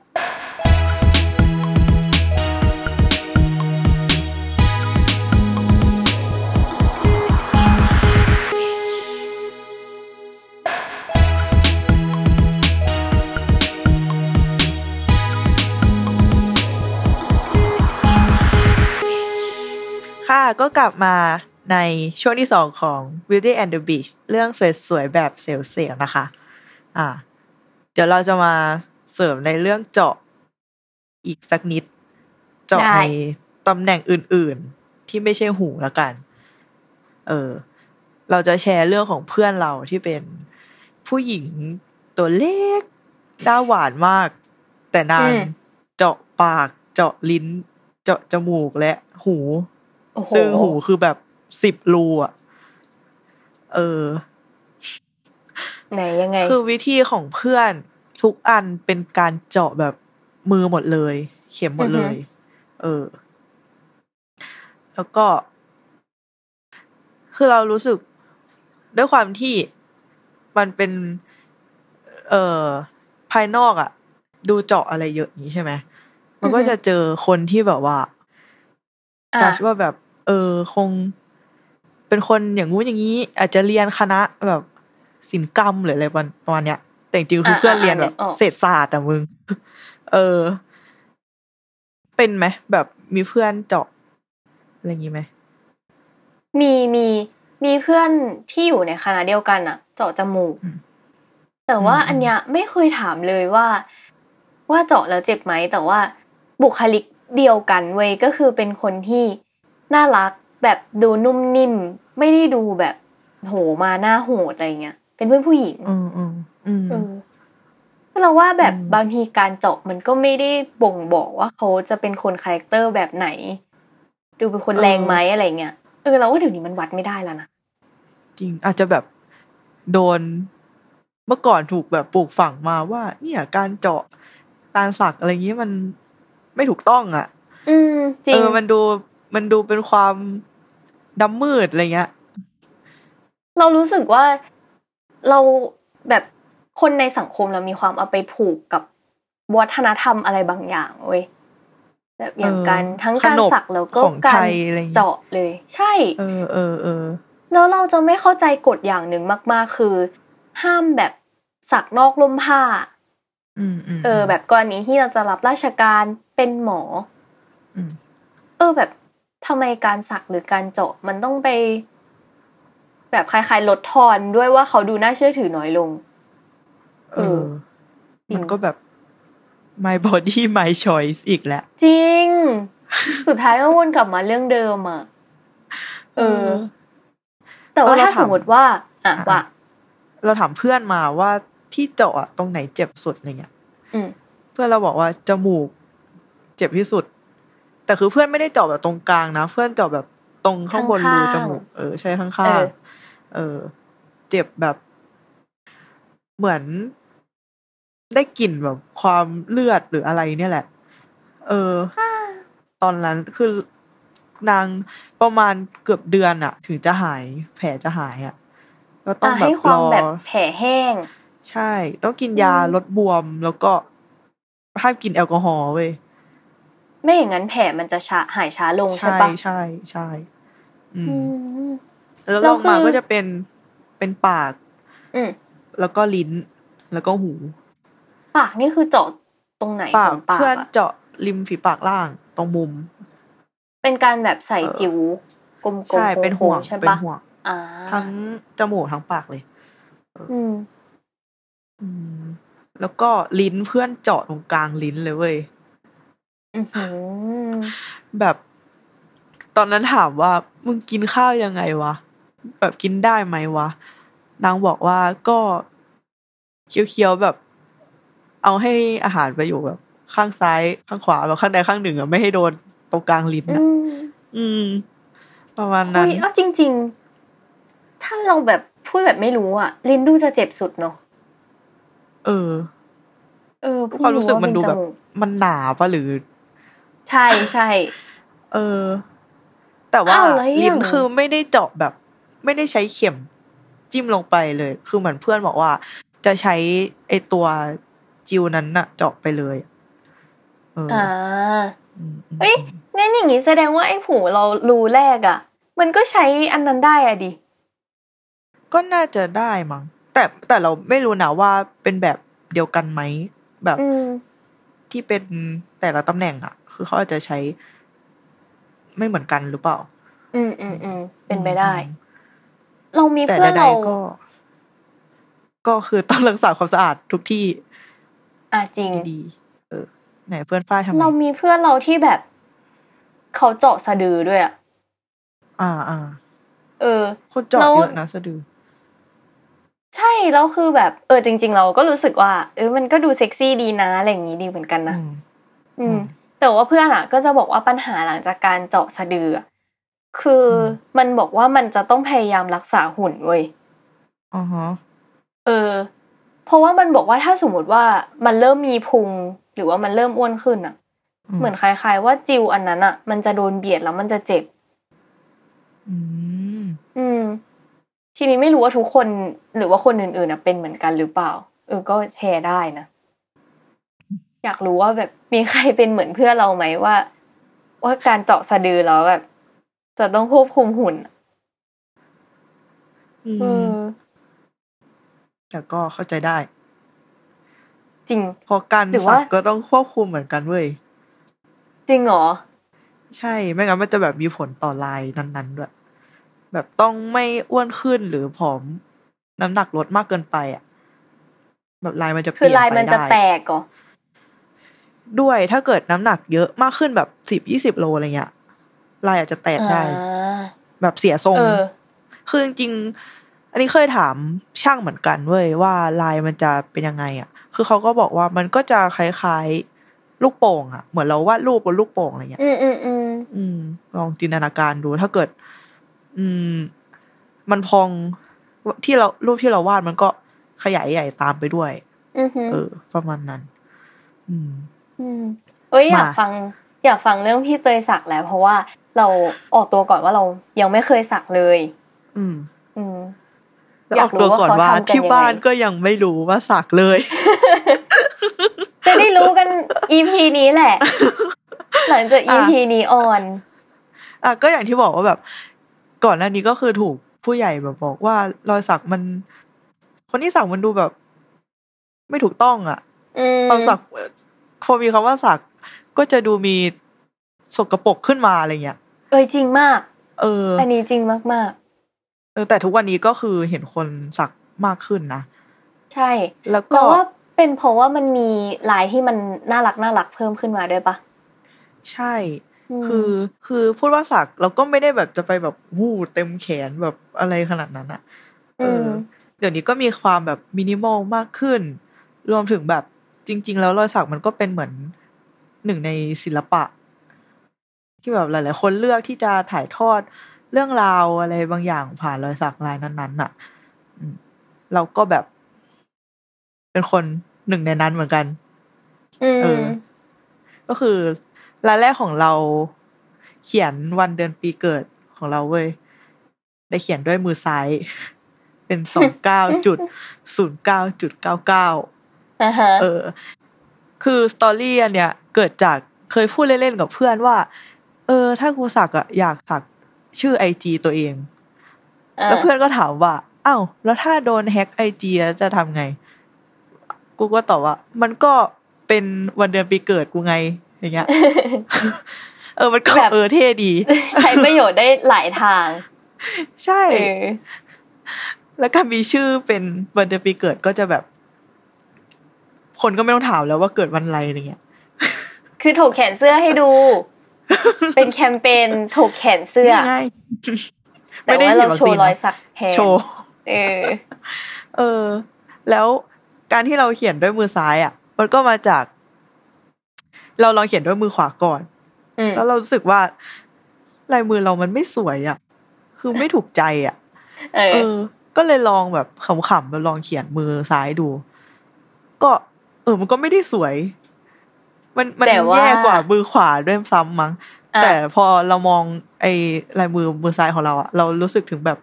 ก็กลับมาในช่วงที่สองของ Beauty and the Beast เรื่องสวยๆ แบบเซลล์ๆนะคะ อ่า เดี๋ยวเราจะมาเสริมในเรื่องเจาะอีกสักนิด เจาะได้ในตำแหน่งอื่นๆ ที่ไม่ใช่หูละกัน เออ เราจะแชร์เรื่องของเพื่อนเราที่เป็นผู้หญิงตัวเล็กหน้าหวานมาก แต่นางอืมเจาะปาก เจาะลิ้น เจาะจมูกและหูโอ้โห ซึ่งหูคือแบบสิบรูอะ เออ ไหนยังไง คือวิธีของเพื่อนทุกอันเป็นการเจาะแบบมือหมดเลย เข็มหมดเลย เออ แล้วก็ คือเรารู้สึกด้วยความที่มันเป็น เออภายนอกอะดูเจาะอะไรเยอะอย่างนี้ใช่ไหมมันก็จะเจอคนที่แบบว่าอะ จัดว่าแบบ เออคง เป็นคนอย่างงู้นอย่างนี้ อาจจะเรียนคณะแบบศิลปกรรมหรืออะไรประมาณเนี้ย แต่จริงๆคือเพื่อนเรียนแบบเศรษฐศาสตร์อะมึง เออ เป็นไหมแบบมีเพื่อนเจาะอะไรอย่างนี้ไหมมีมีมีเพื่อนที่อยู่ในคณะเดียวกันอะเจาะจมูกอืมแต่ว่าอืมอันเนี้ยไม่เคยถามเลยว่า ว่าเจาะแล้วเจ็บไหมแต่ว่าบุคลิก เดียวกันเว้ยก็คือเป็นคนที่น่ารักแบบดูนุ่มนิ่ม ไม่ได้ดูแบบโหมาหน้าโหดอะไรเงี้ยเป็นเพื่อนผู้หญิง อืมอืมอืมเออเราว่าแบบอืมบางทีการเจาะมันก็ไม่ได้บ่งบอกว่าเขาจะเป็นคน character แบบไหน ดูเป็นคนแรงไหมอะไรเงี้ยเออเราว่าเดี๋ยวนี้มันวัดไม่ได้แล้วนะจริงอาจจะแบบโดนเมื่อก่อนถูกแบบปลูกฝังมาว่า เนี่ย การเจาะการสักอะไรอย่างนี้มัน ไม่ถูกต้องอะ อืมจริเองอมันดูมันดูเป็นความดำมืดอะไรเงี้ย เรารู้สึกว่าเราแบบคนในสังคมเรามีความเอาไปผูกกับวัฒนธรรมอะไรบางอย่างเว้ยแบบอย่างเออการทั้งการขนบสักแล้วก็ของกาไทรยอะไรอย่างเงี้ยเจาะเลย ใช่ เออเออเออแล้วเราจะไม่เข้าใจกฎอย่างหนึ่งมาก ๆ คือ ห้ามแบบสักนอกร่มผ้าอืมอืมเออ แบบกรณีที่เราจะรับราชการ เป็นหมออืมเออแบบทำไมการสักหรือการเจาะมันต้องไป แบบคล้ายๆลดทอนด้วยว่าเขาดูน่าเชื่อถือน้อยลง เออมันก็แบบ my body my choice อีกแล้ว จริง สุดท้ายก็วนกลับมาเรื่องเดิมอะ เออ แต่ว่าเออเราถ้าถามสมมติว่าอะอะว่าเราถามเพื่อนมาว่าที่เจาะอะตรงไหนเจ็บสุดอะไรเงี้ยอืมเพื่อนเราบอกว่าจมูก เจ็บที่สุด แต่คือเพื่อนไม่ได้เจาะแบบตรงกลางนะ เพื่อนเจาะแบบตรงข้างบนรูข้างๆจมูกเออใช่ข้างเออๆเออ เจ็บแบบ เหมือนได้กลิ่นแบบความเลือดหรืออะไรเนี่ยแหละ เออ ตอนนั้นคือนางประมาณเกือบเดือนอะถึงจะหาย แผลจะหายอะก็ต้องอะแบบให้ความรอแบบแผลแห้ง ใช่ ต้องกินยาอืมลดบวมแล้วก็ห้ามกินแอลกอฮอล์เว้ย ไม่อย่างนั้นแผลมันจะช้าหายช้าลงใช่ใช่ปะใช่ใช่อืมอืมแล้วแล้ลวงมาคือก็จะเป็นเป็นปาก อืมแล้วก็ลิ้น แล้วก็หู ปากนี่คือเจาะตรงไหนปาขกองปากเพื่อนอะเจาะริมฝีปากล่างตรงมุม เป็นการแบบใส่เออจิ๋วกลมๆใช่เป็นห่วงโค้ๆใช่เป็นปะห่วงอ่าทั้งจมูกทั้งปากเลย อืม อืม แล้วก็ลิ้นเพื่อนเจาะตรงกลางลิ้นเลยเว้ยอือหือ แบบตอนนั้นถามว่ามึงกินข้าวยังไงวะ แบบกินได้ไหมวะ นางบอกว่าก็เคี้ยวๆแบบ เอาให้อาหารไปอยู่แบบ ข้างซ้ายข้างขวาแบบข้างใดข้างหนึ่งอะไม่ให้โดนตรงกลางลิ้นอือะมอืม ประมาณคุนั้นยเอาจริง ๆ ถ้าเราแบบพูดแบบไม่รู้อะลิ้นดูจะเจ็บสุดเนาะเออ เออเพิ่งความรู้สึกมันดูแบบว่าเป็จกมันหนาปะหรือ ใช่ใช่เออ แต่ว่าอ้าวแล้วอย่างลิ้นคือไม่ได้เจาะแบบ ไม่ได้ใช้เข็มจิ้มลงไปเลย คือเหมือนเพื่อนบอกว่า จะใช้ไอตัวจิวนั้นน่ะ เจาะไปเลยเอออ่าอืมอืมเอ้ยงั้นอย่างงี้แสดงว่าไอ้ผูเรารูแรกอะมันก็ใช้อันนั้นได้อะดิ ก็น่าจะได้มั้งแต่แต่เราไม่รู้นะว่าเป็นแบบเดียวกันไหมแบบอืมที่เป็นแต่ละตำแหน่งอะ คือเขาอาจจะใช้ไม่เหมือนกันหรือเปล่า อืมอืมอืมเป็นไปได้อืมเรามีแต่เพื่อนใดเราๆก็ ก็คือต้องรักษาความสะอาดทุกที่ อะจริงดีๆเออ ไหนเพื่อนฝ้ายทำไมเรามีเพื่อนเราที่แบบเขาเจาะสะดือด้วยอะอ่าอ่าเออคนเจาะแล้วเยอะนะสะดือ ใช่แล้วคือแบบ เออ จริง ๆ เราก็รู้สึกว่า เออมันก็ดูเซ็กซี่ดีนะอะไรอย่างนี้ดีเหมือนกันนะอืมอืมอืม แต่ว่าเพื่อนอะ ก็จะบอกว่าปัญหาหลังจากการเจาะสะดืออะคืออมมันบอกว่ามันจะต้องพยายามรักษาหุ่นเว้ยอ๋อฮะเออ เพราะว่ามันบอกว่าถ้าสมมติว่ามันเริ่มมีพุงหรือว่ามันเริ่มอ้วนขึ้นอะ เหมือนคล้าย ๆ ว่าจิวอันนั้นอะ มันจะโดนเบียดแล้วมันจะเจ็บ อืม อืม ทีนี้ไม่รู้ว่าทุกคนหรือว่าคนอื่นๆอะเป็นเหมือนกันหรือเปล่า เออก็แชร์ได้นะ อยากรู้ว่าแบบมีใครเป็นเหมือนเพื่อนเราไหมว่า ว่าการเจาะสะดือแล้วแบบ จะต้องควบคุมหุ่นอืเอมอแต่ก็เข้าใจได้ จริงเพอการหรือสัว่ากก็ต้องควบคุมเหมือนกันเว้ย จริงเหรอ ใช่ไม่งั้นมันจะแบบมีผลต่อลายนั้นๆด้วยแบบต้องไม่อ้วนขึ้นหรือผอม น้ำหนักลดมากเกินไปอะ แบบลายมันจะเปคือลี่ยนลายไปมันจะได้แตกเหรอ ด้วยถ้าเกิดน้ำหนักเยอะมากขึ้นแบบสิบยี่สิบโลอะไรเงี้ยลายอาจจะแตกได้อ่าแบบเสียทรงเออคือจริงๆอันนี้เคยถามช่างเหมือนกันเว้ยว่าลายมันจะเป็นยังไงอะ คือเขาก็บอกว่ามันก็จะคล้ายๆลูกโป่งอะ เหมือนเราวาดรูปบนลูกโป่งอะไรเงี้ย อืมอืมอืมอืมลองจินตนาการดูถ้าเกิด อืม มันพองที่เรารูปที่เราวาดมันก็ขยายใหญ่ตามไปด้วยอือหือเออ ประมาณนั้น อืมอืม เอ้ยอยากมาฟัง อยากฟังเรื่องพี่เตยสักแล้ว เพราะว่าเราออกตัวก่อนว่าเรายังไม่เคยสักเลย อืม อืมแล้วอยาอกอกตัวก่อนว่ารู้ว่าเขาทำกันที่ยังไงบ้านก็ยังไม่รู้ว่าสักเลย จะได้รู้กัน EP นี้แหละ หลังจากอะ EP นี้ออนอะก็อย่างที่บอกว่าแบบ ก่อนหน้านี้ก็คือถูกผู้ใหญ่แบบบอกว่ารอยสักมัน คนที่สักมันดูแบบ ไม่ถูกต้องอะอืมตอนสัก พอมีคำว่าสักก็จะดูมีสกปรกขึ้นมาอะไรเงี้ย เอ้ยจริงมาก เออ อันนี้จริงมากเออแต่ทุกวันนี้ก็คือเห็นคนสักมากขึ้นนะๆใช่ แล้วก็เราว่าเป็นเพราะว่ามันมีลายที่มันน่ารักน่ารักเพิ่มขึ้นมาด้วยปะใช่มคือคือพูดว่าสักเราก็ไม่ได้แบบจะไปแบบวู้เต็มแขนแบบอะไรขนาดนั้นอะเอออมเดี๋ยวนี้ก็มีความแบบมินิมอลมากขึ้น รวมถึงแบบ จริง ๆ แล้วรอยสักมันก็เป็นเหมือนหนึ่งในศิลปะ ที่แบบหลาย ๆ คนเลือกที่จะถ่ายทอดเรื่องราวอะไรบางอย่างผ่านรอยสักลายนั้นๆน่ะอืมเราก็แบบ เป็นคนหนึ่งในนั้นเหมือนกันอืเอมอก็คือรายแรกของเราเขียนวันเดือนปีเกิดของเราเว้ยได้เขียนด้วยมือซ้าย เป็นสองเก้าจุดศูนย์เก้าจุดเก้าเก้าอ่าฮะ เออ คือสตอรี่อันเนี้ยเกิดจากเคยพูดเล่นๆกับเพื่อนว่า เออ ถ้ากูสักอะอยากสักชื่อไอจีตัวเอง แล้วเพื่อนก็ถามว่า อ้าวแล้วถ้าโดนแฮ็กไอจีจะทำไง กูก็ตอบว่า มันก็เป็นวันเดือนปีเกิดกูไงอย่างเงี้ยเออมันก็แบบเออเท่ดี ใช้ประโยชน์ได้หลายทาง ใช่เออแล้วการมีชื่อเป็นวันเดือนปีเกิดก็จะแบบ คนก็ไม่ต้องถามแล้วว่าเกิดวันอะไรอะไรเงี้ย คือถกแขนเสื้อให้ดู เป็นแคมเปญถกแขนเสื้อนี่ไงแต่ว่าเราโชว์รอยสักแทนโชว์เออ เออ แล้วการที่เราเขียนด้วยมือซ้ายอะ มันก็มาจาก เราลองเขียนด้วยมือขวาก่อนอืมแล้วเรารู้สึกว่าลายมือเรามันไม่สวยอะ คือไม่ถูกใจอะ เอเอออก็เลยลองแบบขำๆไปลองเขียนมือซ้ายดู ก็เออมันก็ไม่ได้สวย มันมันแต่ว่าแย่กว่ามือขวาด้วยซ้ำมั้งอะแต่พอเรามองไอ้ลายมือมือซ้ายของเราอะเรารู้สึกถึงแบบ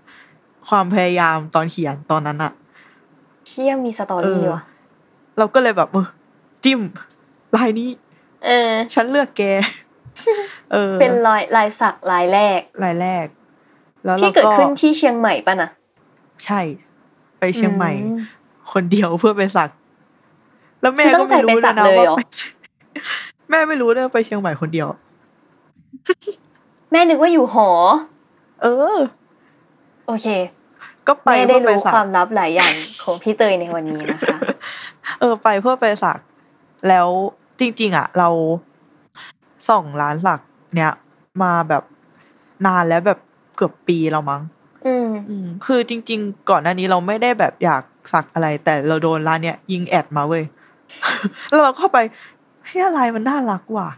ความพยายามตอนเขียนตอนนั้นอะเชี่ยมีสตอรี่เออว่ะ เราก็เลยแบบเออจิ้มลายนี้ เออ ฉันเลือกแก เออ เป็นรอยลายสักลายแรกลายแรก แล้วที่เราเกิดก็ขึ้นที่เชียงใหม่ป่ะนะใช่ ไปเชียงใหม่อืคนเดียวเพื่อไปสัก แล้วแม่คือต้ก็องใจไม่รู้ไปสัด้วยนะกเลยว่าเหรอไปแม่ไม่รู้ด้วยว่าไปเชียงใหม่คนเดียว แม่นึกว่าอยู่หอ เออ โอเค ก็ไปแม่ได้เพื่อไปรู้สักความลับหลายอย่างของพี่เตยในวันนี้นะคะ เออ ไปเพื่อไปสัก แล้วจริง ๆ อะ เราส่องร้านสัก เนี้ยมาแบบนานแล้วแบบเกือบปีแล้วมั้ง อืมอืมคือจริง ๆ ก่อนหน้านี้เราไม่ได้แบบอยากสักอะไร แต่เราโดนร้านเนี้ยยิงแอดมาเว้ย แล้วเราเข้าไปเฮ้ยอะไรมันน่ารักว่ะ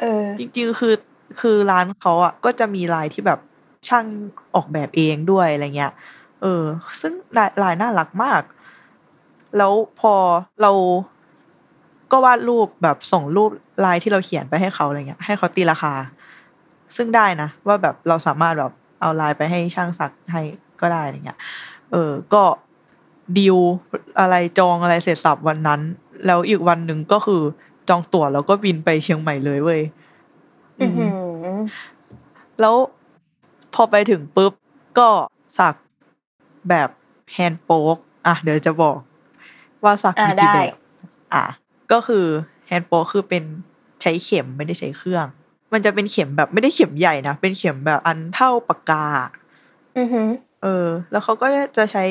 เออ จริงๆคือคือร้านเขาอะ ก็จะมีลายที่แบบช่างออกแบบเองด้วยอะไรเงี้ย เออ ซึ่งลายลายน่ารักมาก แล้วพอเราก็วาดรูปแบบส่งรูปลายที่เราเขียนไปให้เขาอะไรเงี้ย ให้เขาตีราคา ซึ่งได้นะว่าแบบเราสามารถแบบเอาลายไปให้ช่างสักให้ก็ได้อะไรเงี้ย เออ ก็ดีลอะไรจองอะไรเสร็จสับวันนั้น แล้วอีกวันหนึ่งก็คือจองตั๋วแล้วก็บินไปเชียงใหม่เลยเว้ยอือหือแล้วพอไปถึงปุ๊บก็สักแบบแฮนด์โป๊กอะเดี๋ยวจะบอก ว่าสักอ่ามีกี่ได้แบบอะก็คือแฮนด์โป๊กคือเป็นใช้เข็มไม่ได้ใช้เครื่อง มันจะเป็นเข็มแบบไม่ได้เข็มใหญ่นะ เป็นเข็มแบบอันเท่าปากกาอือหือเออ แล้วเขาก็จะใช้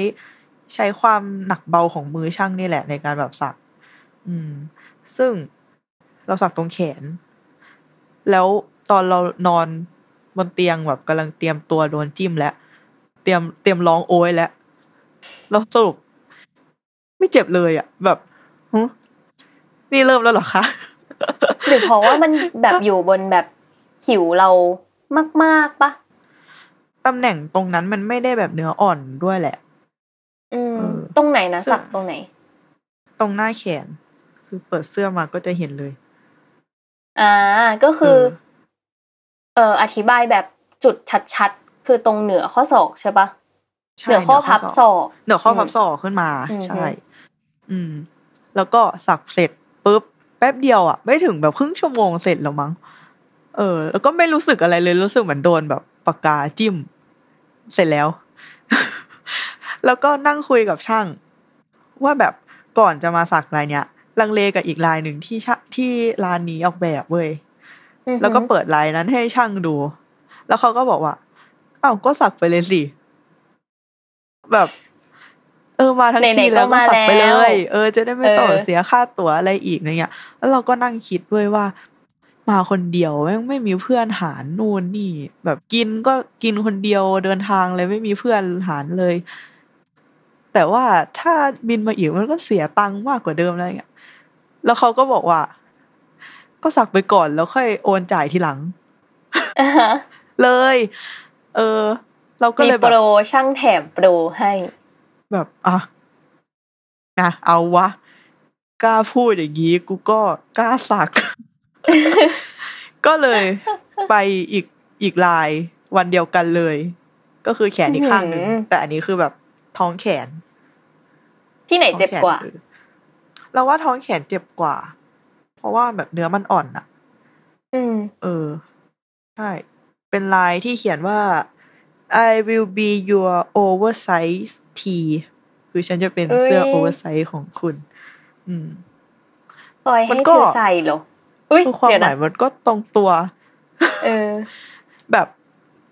ใช้ความหนักเบาของมือช่างนี่แหละในการแบบสัก อืม ซึ่งเราสักตรงแขน แล้วตอนเรานอนบนเตียงแบบกำลังเตรียมตัวโดนจิ้มแล้ว เตรียมเตรียมร้องโอยแล้วแล้วสรุป ไม่เจ็บเลยอะ แบบหึนี่เริ่มแล้วเหรอคะหรือเพราะว่ามันแบบอยู่บนแบบผิวเรามาก ๆปะตำแหน่งตรงนั้นมันไม่ได้แบบเนื้ออ่อนด้วยแหละ อืมเออตรงไหนนะซึ่งสักตรงไหน ตรงหน้าแขน คือเปิดเสื้อมาก็จะเห็นเลย อ่า ก็คือเออเอออธิบายแบบจุดชัดๆ คือตรงเหนือข้อศอกใช่ปะใช่เหนือข้อพับศอกเหนือข้อพับศอกขึ้นมาอืมใช่ อืม แล้วก็สักเสร็จปุ๊บแป๊บเดียวอะ ไม่ถึงแบบครึ่งชั่วโมงเสร็จแล้วมั้ง เออ แล้วก็ไม่รู้สึกอะไรเลยรู้สึกเหมือนโดนแบบปากกาจิ้ม เสร็จแล้ว แล้วก็นั่งคุยกับช่าง ว่าแบบก่อนจะมาสักลายเนี้ย ลังเลกับอีกลายหนึ่งที่ชะที่ร้านนี้ออกแบบเว้ยอือหือแล้วก็เปิดลายนั้นให้ช่างดู แล้วเขาก็บอกว่าอ้าวก็สักไปเลยสิแบบ เออมาทั้งไหนๆทีแล้วก็ก็มาสักไปเลแล้วยเออ จะได้ไม่ต้องเออเสียค่าตั๋วอะไรอีกอะไรเงี้ย แล้วเราก็นั่งคิดด้วยว่า มาคนเดียวแม่งไม่มีเพื่อนหารนู่นนี่ แบบกินก็กินคนเดียวเดินทางเลยไม่มีเพื่อนหารเลย แต่ว่าถ้าบินมาอีกมันก็เสียตังค์มากกว่าเดิมอะไรเงี้ย แล้วเขาก็บอกว่า ก็สักไปก่อนแล้วค่อยโอนจ่ายทีหลังอ่าฮะเลย เออ เราก็มีเลยแบโปบรช่างแถมโปรให้ แบบอะนะเอาวะกล้าพูดอย่างนี้กูก็กล้าสัก ก็เลยไปอีกอีกลายวันเดียวกันเลย ก็คือแขนอีกข้างหนึ่งอื้อหือแต่อันนี้คือแบบท้องแขน ที่ไหนเจ็บกว่าท้องแขนคือ เราว่าท้องแขนเจ็บกว่า เพราะว่าแบบเนื้อมันอ่อนอะอืม เออ ใช่ เป็นลายที่เขียนว่า I will be your oversize tee คือฉันจะเป็นเสื้อเอ้ย oversize ของคุณ อืมปล่อยมัให้นเธก็อใส่เหรออุ้ยคือความเดี๋ยวหมานะยมันก็ตรงตัว เออ แบบ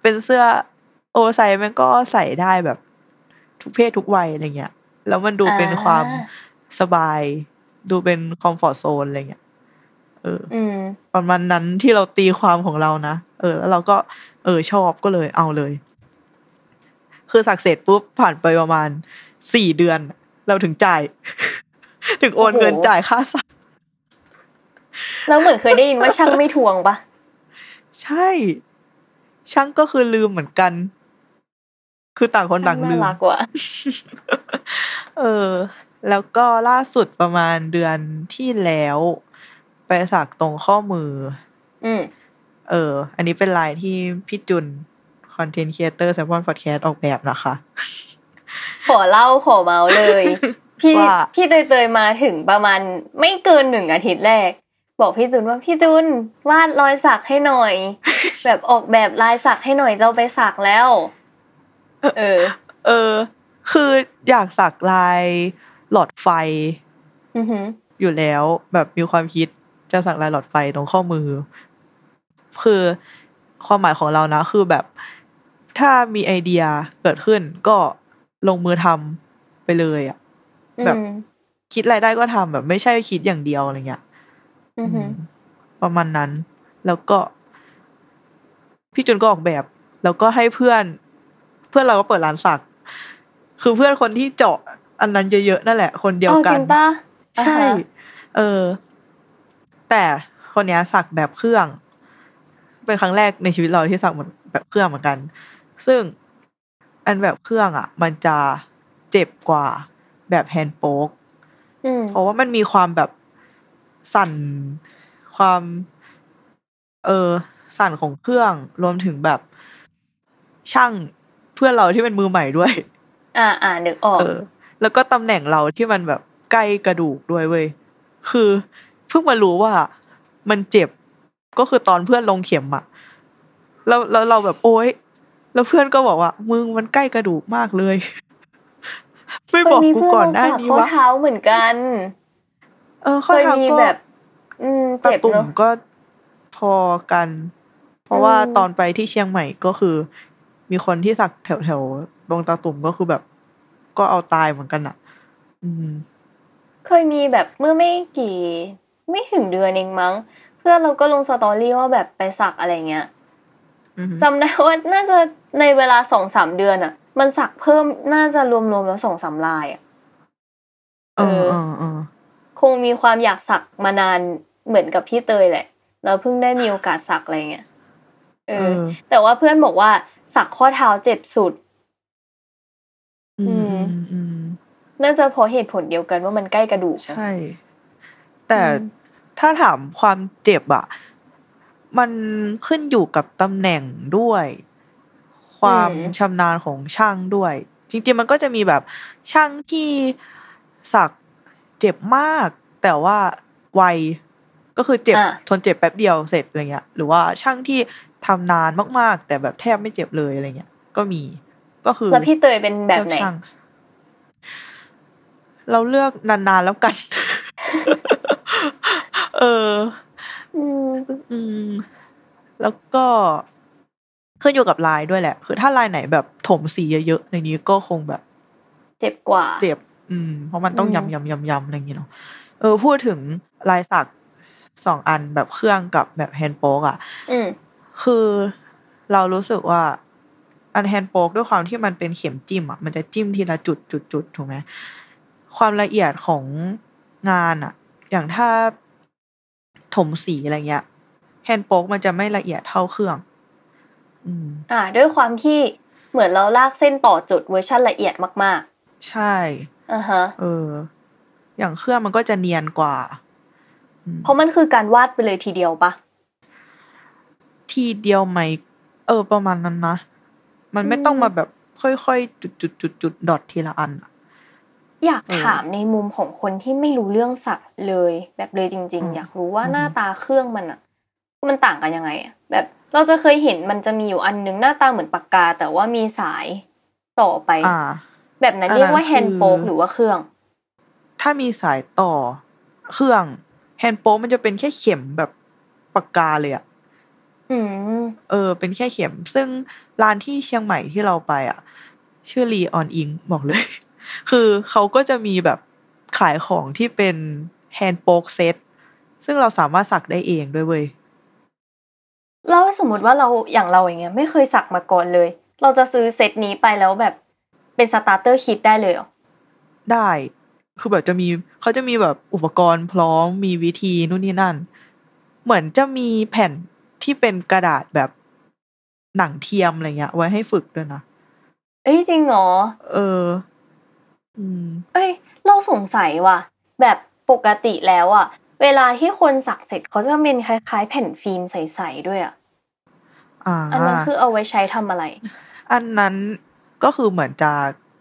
เป็นเสื้อโอเวอร์ไซส์มันก็ใส่ได้แบบ ทุกเพศทุกวัยอะไรเงี้ย แล้วมันดูเป็นอ่าความสบาย ดูเป็นคอมฟอร์ z โซนอะไรเงี้ยเอออืมประมาณนั้นที่เราตีความของเรานะเออ แล้วเราก็ เออ ชอบก็เลยเอาเลย คือสักเสร็จปุ๊บผ่านไปประมาณสี่เดือน เราถึงจ่าย ถึงโอนโอ้โหเงินจ่ายค่าสักแล้วเหมือนเคยได้ยินว่าช่างไม่ทวงปะใช่ ช่างก็คือลืมเหมือนกัน คือต่างคนต่างน่าลืมรักว่ะเออ แล้วก็ล่าสุดประมาณเดือนที่แล้ว ไปสักตรงข้อมือ อืมเออ อันนี้เป็นลายที่พี่จุน Content Creator Salmon Podcast ออกแบบนะคะ ขอเล่าขอเมาเลย พี่ว่าพี่เตยเตยๆมาถึงประมาณไม่เกินหนึ่งอาทิตย์แรก บอกพี่จุนว่าพี่จุนวาดรอยสักให้หน่อย แบบออกแบบลายสักให้หน่อยจะเอาไปสักแล้ว เออ เออ คืออยากสักลาย หลอดไฟอือหืออยู่แล้วแบบมีความคิดจะสักลายหลอดไฟตรงข้อมือ คือความหมายของเรานะ คือแบบถ้ามีไอเดียเกิดขึ้นก็ลงมือทำไปเลยอะแบบอืมคิดอะไรได้ก็ทำแบบไม่ใช่คิดอย่างเดียวอะไรเงี้ยอือหือมประมาณนั้น แล้วก็ พี่จุนก็ออกแบบ แล้วก็ให้เพื่อน เพื่อนเราก็เปิดร้านสัก คือเพื่อนคนที่เจาะ อันนั้นเยอะๆนั่นแหละ คนเดียวเอากัจรินงปะใช่อ่าฮะเออ แต่คนเนี้ยสักแบบเครื่อง เป็นครั้งแรกในชีวิตเราที่สักแบบเครื่องเหมือนกัน ซึ่งอันแบบเครื่องอะ มันจะเจ็บกว่าแบบแฮนด์โป๊กอืมเพราะว่ามันมีความแบบสั่นความ เออสั่นของเครื่องรวมถึงแบบช่างเพื่อนเราที่เป็นมือใหม่ด้วย อ่าอ่านึกออกเออ แล้วก็ตำแหน่งเราที่มันแบบใกล้กระดูกด้วยเว้ยคือเพิ่งมารู้ว่า มันเจ็บก็คือตอนเพื่อนลงเข็มอะแล้วแล้วเราแบบโอ๊ยแล้วเพื่อนก็บอกว่า มึงมันใกล้กระดูกมากเลย ไม่บอกกูก่อนได้เคยมีนี้เพื่อนเราสักข้อวะเท้าเหมือนกัน เออเคข้อยเท้ามีก็แบบอืมตาเจ็บตุ่มเนอะก็พอกัน เพราะว่าอืมตอนไปที่เชียงใหม่ก็คือ มีคนที่สักแถวแถวๆตรงตาตุ่มก็คือแบบ ก็เอาตายเหมือนกันอะ อืม เคยมีแบบเมื่อไม่กี่ ไม่ถึงเดือนเองมั้ง เพื่อนเราก็ลงสตอรี่ว่าแบบไปสักอะไรเงี้ยอืมจำได้ว่าน่าจะในเวลาสองสามเดือนอะ มันสักเพิ่มน่าจะรวมๆแล้วสองสามลายอะเออเออเออคงมีความอยากสักมานานเหมือนกับพี่เตยแหละ เราเพิ่งได้มีโอกาสสักอะไรเงี้ยเอเอออแต่ว่าเพื่อนบอกว่า สักข้อเท้าเจ็บสุด อือืมมอืมอืม น่าจะเพราะเหตุผลเดียวกันว่ามันใกล้กระดูกใช่ แต่อืมถ้าถามความเจ็บอะมันขึ้นอยู่กับตำแหน่งด้วย ความชำนาญของช่างด้วย จริงๆมันก็จะมีแบบช่างที่สักเจ็บมาก แต่ว่าไวก็คือเจ็บอะทนเจ็บแป๊บเดียวเสร็จอะไรเงี้ย หรือว่าช่างที่ทำนานมากๆ แต่แบบแทบไม่เจ็บเลยอะไรเงี้ย ก็มี ก็คือแล้วพี่เตยเป็นแบบไหน เลือกช่างเราเลือกนานๆแล้วกัน เอออืมอืมแล้วก็ขึ้นอยู่กับลายด้วยแหละ คือถ้าลายไหนแบบถมสีเยอะๆในนี้ก็คงแบบ เจ็บกว่า เจ็บ อืม เพราะมันต้องอืมยำยำยำยำอะไรอย่างเงี้ยเนาะเออ พูดถึงลายสักสองอันแบบเครื่องกับแบบ hand poke อะอืมคือเรารู้สึกว่า อัน hand poke ด้วยความที่มันเป็นเข็มจิ้มอะมันจะจิ้มทีละจุดจุดจุดถูกไหม ความละเอียดของงานอะอย่างถ้าถมสีอะไรเงี้ย hand poke มันจะไม่ละเอียดเท่าเครื่อง อืม อ่า ด้วยความที่เหมือนเราลากเส้นต่อจุดเวอร์ชันละเอียดมากใช่ๆอ่าฮะ เออ อย่างเครื่องมันก็จะเนียนกว่าอืมเพราะมันคือการวาดไปเลยทีเดียวปะทีเดียวไหม เออ ประมาณนั้นนะ มันไม่ต้องมาแบบค่อยๆ จุดจุดจุดจุดดอททีละอันอะ อยากเออถามในมุมของคนที่ไม่รู้เรื่องสักเลย แบบเลยจริงอืมๆอยากรู้ว่าอืมหน้าตาเครื่องมันอะมันต่างกันยังไงอะแบบเราจะเคยเห็นมันจะมีอยู่อันนึงหน้าตาเหมือนปากกา แต่ว่ามีสายต่อไปอ่าแบบนั้นอันนั้นเรียกว่าแฮนด์โป๊กคือหรือว่าเครื่อง ถ้ามีสายต่อเครื่องแฮนด์โป๊มันจะเป็นแค่เข็มแบบปากกาเลยอะอืมเออ เป็นแค่เข็ม ซึ่งร้านที่เชียงใหม่ที่เราไปอะชื่อรีออนอิงบอกเลย คือเขาก็จะมีแบบขายของที่เป็น handpoke set ซึ่งเราสามารถสักได้เองด้วยเว้ยแล้วสมมติว่าเราอย่างเราอย่างเงี้ยไม่เคยสักมาก่อนเลย เราจะซื้อเซตนี้ไปแล้วแบบเป็น starter kit ได้เลยเหรอได้คือแบบจะมีเขาจะมีแบบอุปกรณ์พร้อมมีวิธีนู่นนี่นั่น เหมือนจะมีแผ่นที่เป็นกระดาษแบบหนังเทียมอะไรเงี้ย ไว้ให้ฝึกด้วยนะเอ้ยจริงเหรอ เอออืม เอ้ย เราสงสัยว่ะ แบบปกติแล้วอะเวลาที่คนสักเสร็จเขาจะเป็นคล้ายๆ แผ่นฟิล์มใสๆด้วยอะอ่าอันนั้นคือเอาไว้ใช้ทำอะไร อันนั้นก็คือเหมือนจะ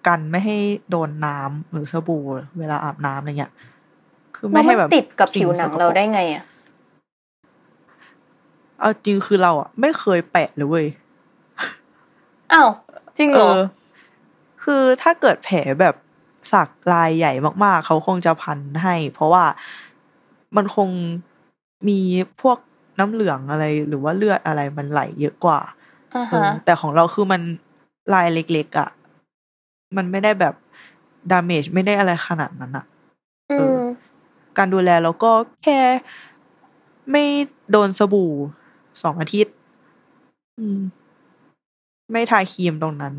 กันไม่ให้โดนน้ำหรือสบู่เวลาอาบน้ำอะไรเงี้ย คือแล้ไม่วมัให้นแบบติดกับผิวหนังสิ่สกปเรากได้ไงอะเอาจริงคือเราอะไม่เคยแปะเลยเว้ยอ้าวจริงเหเอรออคือถ้าเกิดแผลแบบ สักลายใหญ่มากๆ เขาคงจะพันให้ เพราะว่ามันคงมีพวกน้ำเหลืองอะไร หรือว่าเลือดอะไรมันไหลเยอะกว่าอ่าเออฮะแต่ของเราคือมันลายเล็กๆอะ มันไม่ได้แบบดาเมจไม่ได้อะไรขนาดนั้นอะอืเออมการดูแลแล้วก็แค่ไม่โดนสบู่สองอาทิตย์อืมไม่ทาครีมตรงนั้น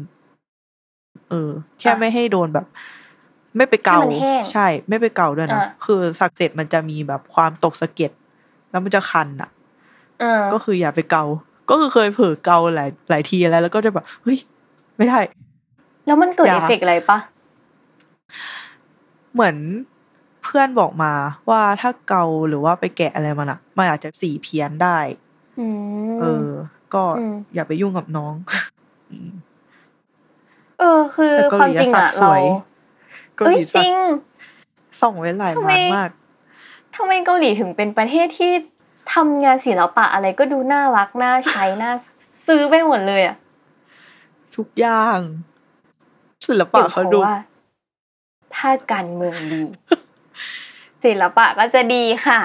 เออ แค่อะไม่ให้โดนแบบ ไม่ไปเกาให้มันแห้งใช่ ไม่ไปเกาด้วยนะอะคือสักเสร็จมันจะมีแบบความตกสะเก็ดแล้วมันจะคันอะอ่าก็คืออย่าไปเกา ก็คือเคยเผลอเกาหลายหลายทีแล้ว แล้วก็จะแบบเฮ้ยไม่ได้ แล้วมันเกิดอย่าเอฟเฟกต์อะไรปะเหมือนเพื่อนบอกมาว่าถ้าเกาหรือว่าไปแกะอะไรมันอะมันอาจจะสีเพี้ยนได้อืมเออ ก็อืมอย่าไปยุ่งกับน้องอืมเออ คือแต่เกาความหลีจริงสัอะกสเราวย เกาเอ้หยลีจริงส่องไว้หลายทำไมร้านมากทำไมเกาหลีถึงเป็นประเทศที่ทำงานศิลปะอะไรก็ดูน่ารักน่าใช้น่าซื้อไปหมดเลยอะทุกอย่าง ศิลปะเดี๋ยวเขาเขาดูว่าถ้าการเมืองดี ศิลปะก็จะดีค่ะ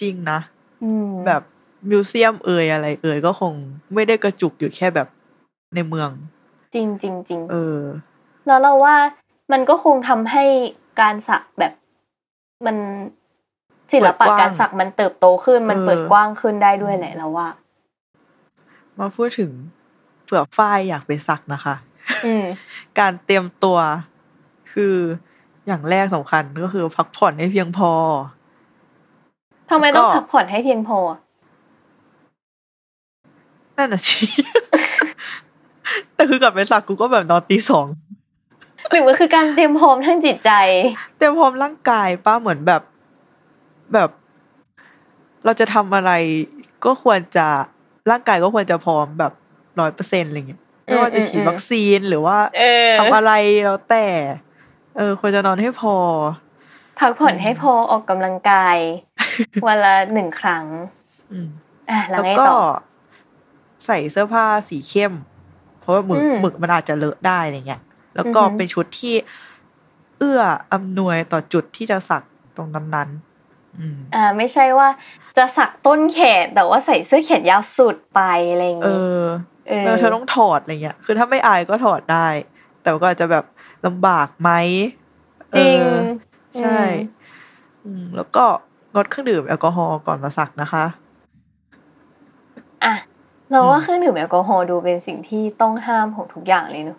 จริงนะอืมแบบมิวเซียมเอ่ยอะไร เอ่ยก็คงไม่ได้กระจุกอยู่แค่แบบในเมือง จริงจริงจริงเออ แล้วเราว่า มันก็คงทำให้การสักแบบมันศิลปะเปิดกว้างการสักมันเติบโตขึ้นมันเออเปิดกว้างขึ้นได้ด้วยแหละเราว่า มาพูดถึงเผื่อฝ้ายอยากไปสักนะคะอืมการเตรียมตัวคืออย่างแรกสำคัญก็คือพักผ่อนให้เพียงพอทำไมต้องก็พักผ่อนให้เพียงพอนั่นน่ะสิแต่คือกลับไปสักกูก็แบบนอนตีสอง หรือมันคือการเตรียมพร้อมทั้งจิตใจ เตรียมพร้อมร่างกายป้าเหมือนแบบแบบ เราจะทำอะไรก็ควรจะร่างกายก็ควรจะพร้อมแบบร้อยเปอร์เซ็นอะไรเงี้ยไม่ว่าจะฉีดอืมอืมวัคซีนหรือว่าเออทำอะไรแล้วแต่ เออ ควรจะนอนให้พอ พักผ่อนให้พอออกกำลังกาย วันละหนึ่งครั้งอืมอะแล้แล้ววไงก็ต่อใส่เสื้อผ้าสีเข้ม เพราะว่าหมึกอืมหมึกมันอาจจะเลอะได้อะไรเงี้ย แล้วก็อือหือเป็นชุดที่ เอื้ออำนวยต่อจุดที่จะสักตรงนั้นๆอืมอ่า ไม่ใช่ว่าจะสักต้นแขนแต่ว่าใส่เสื้อแขนยาวสุดไปอะไรอย่างเองี้อเออแล้วเธอต้องถอดอะไรเงี้ย คือถ้าไม่อายก็ถอดได้ แต่ก็อาจจะแบบลำบากไหมจริงเออใช่อืมอืมแล้วก็งดเครื่องดื่มแอลกอฮอล์ก่อนมาสักนะคะอะเราว่าอืมเครื่องดื่มแอลกอฮอล์ดูเป็นสิ่งที่ต้องห้ามของทุกอย่างเลยเนอะ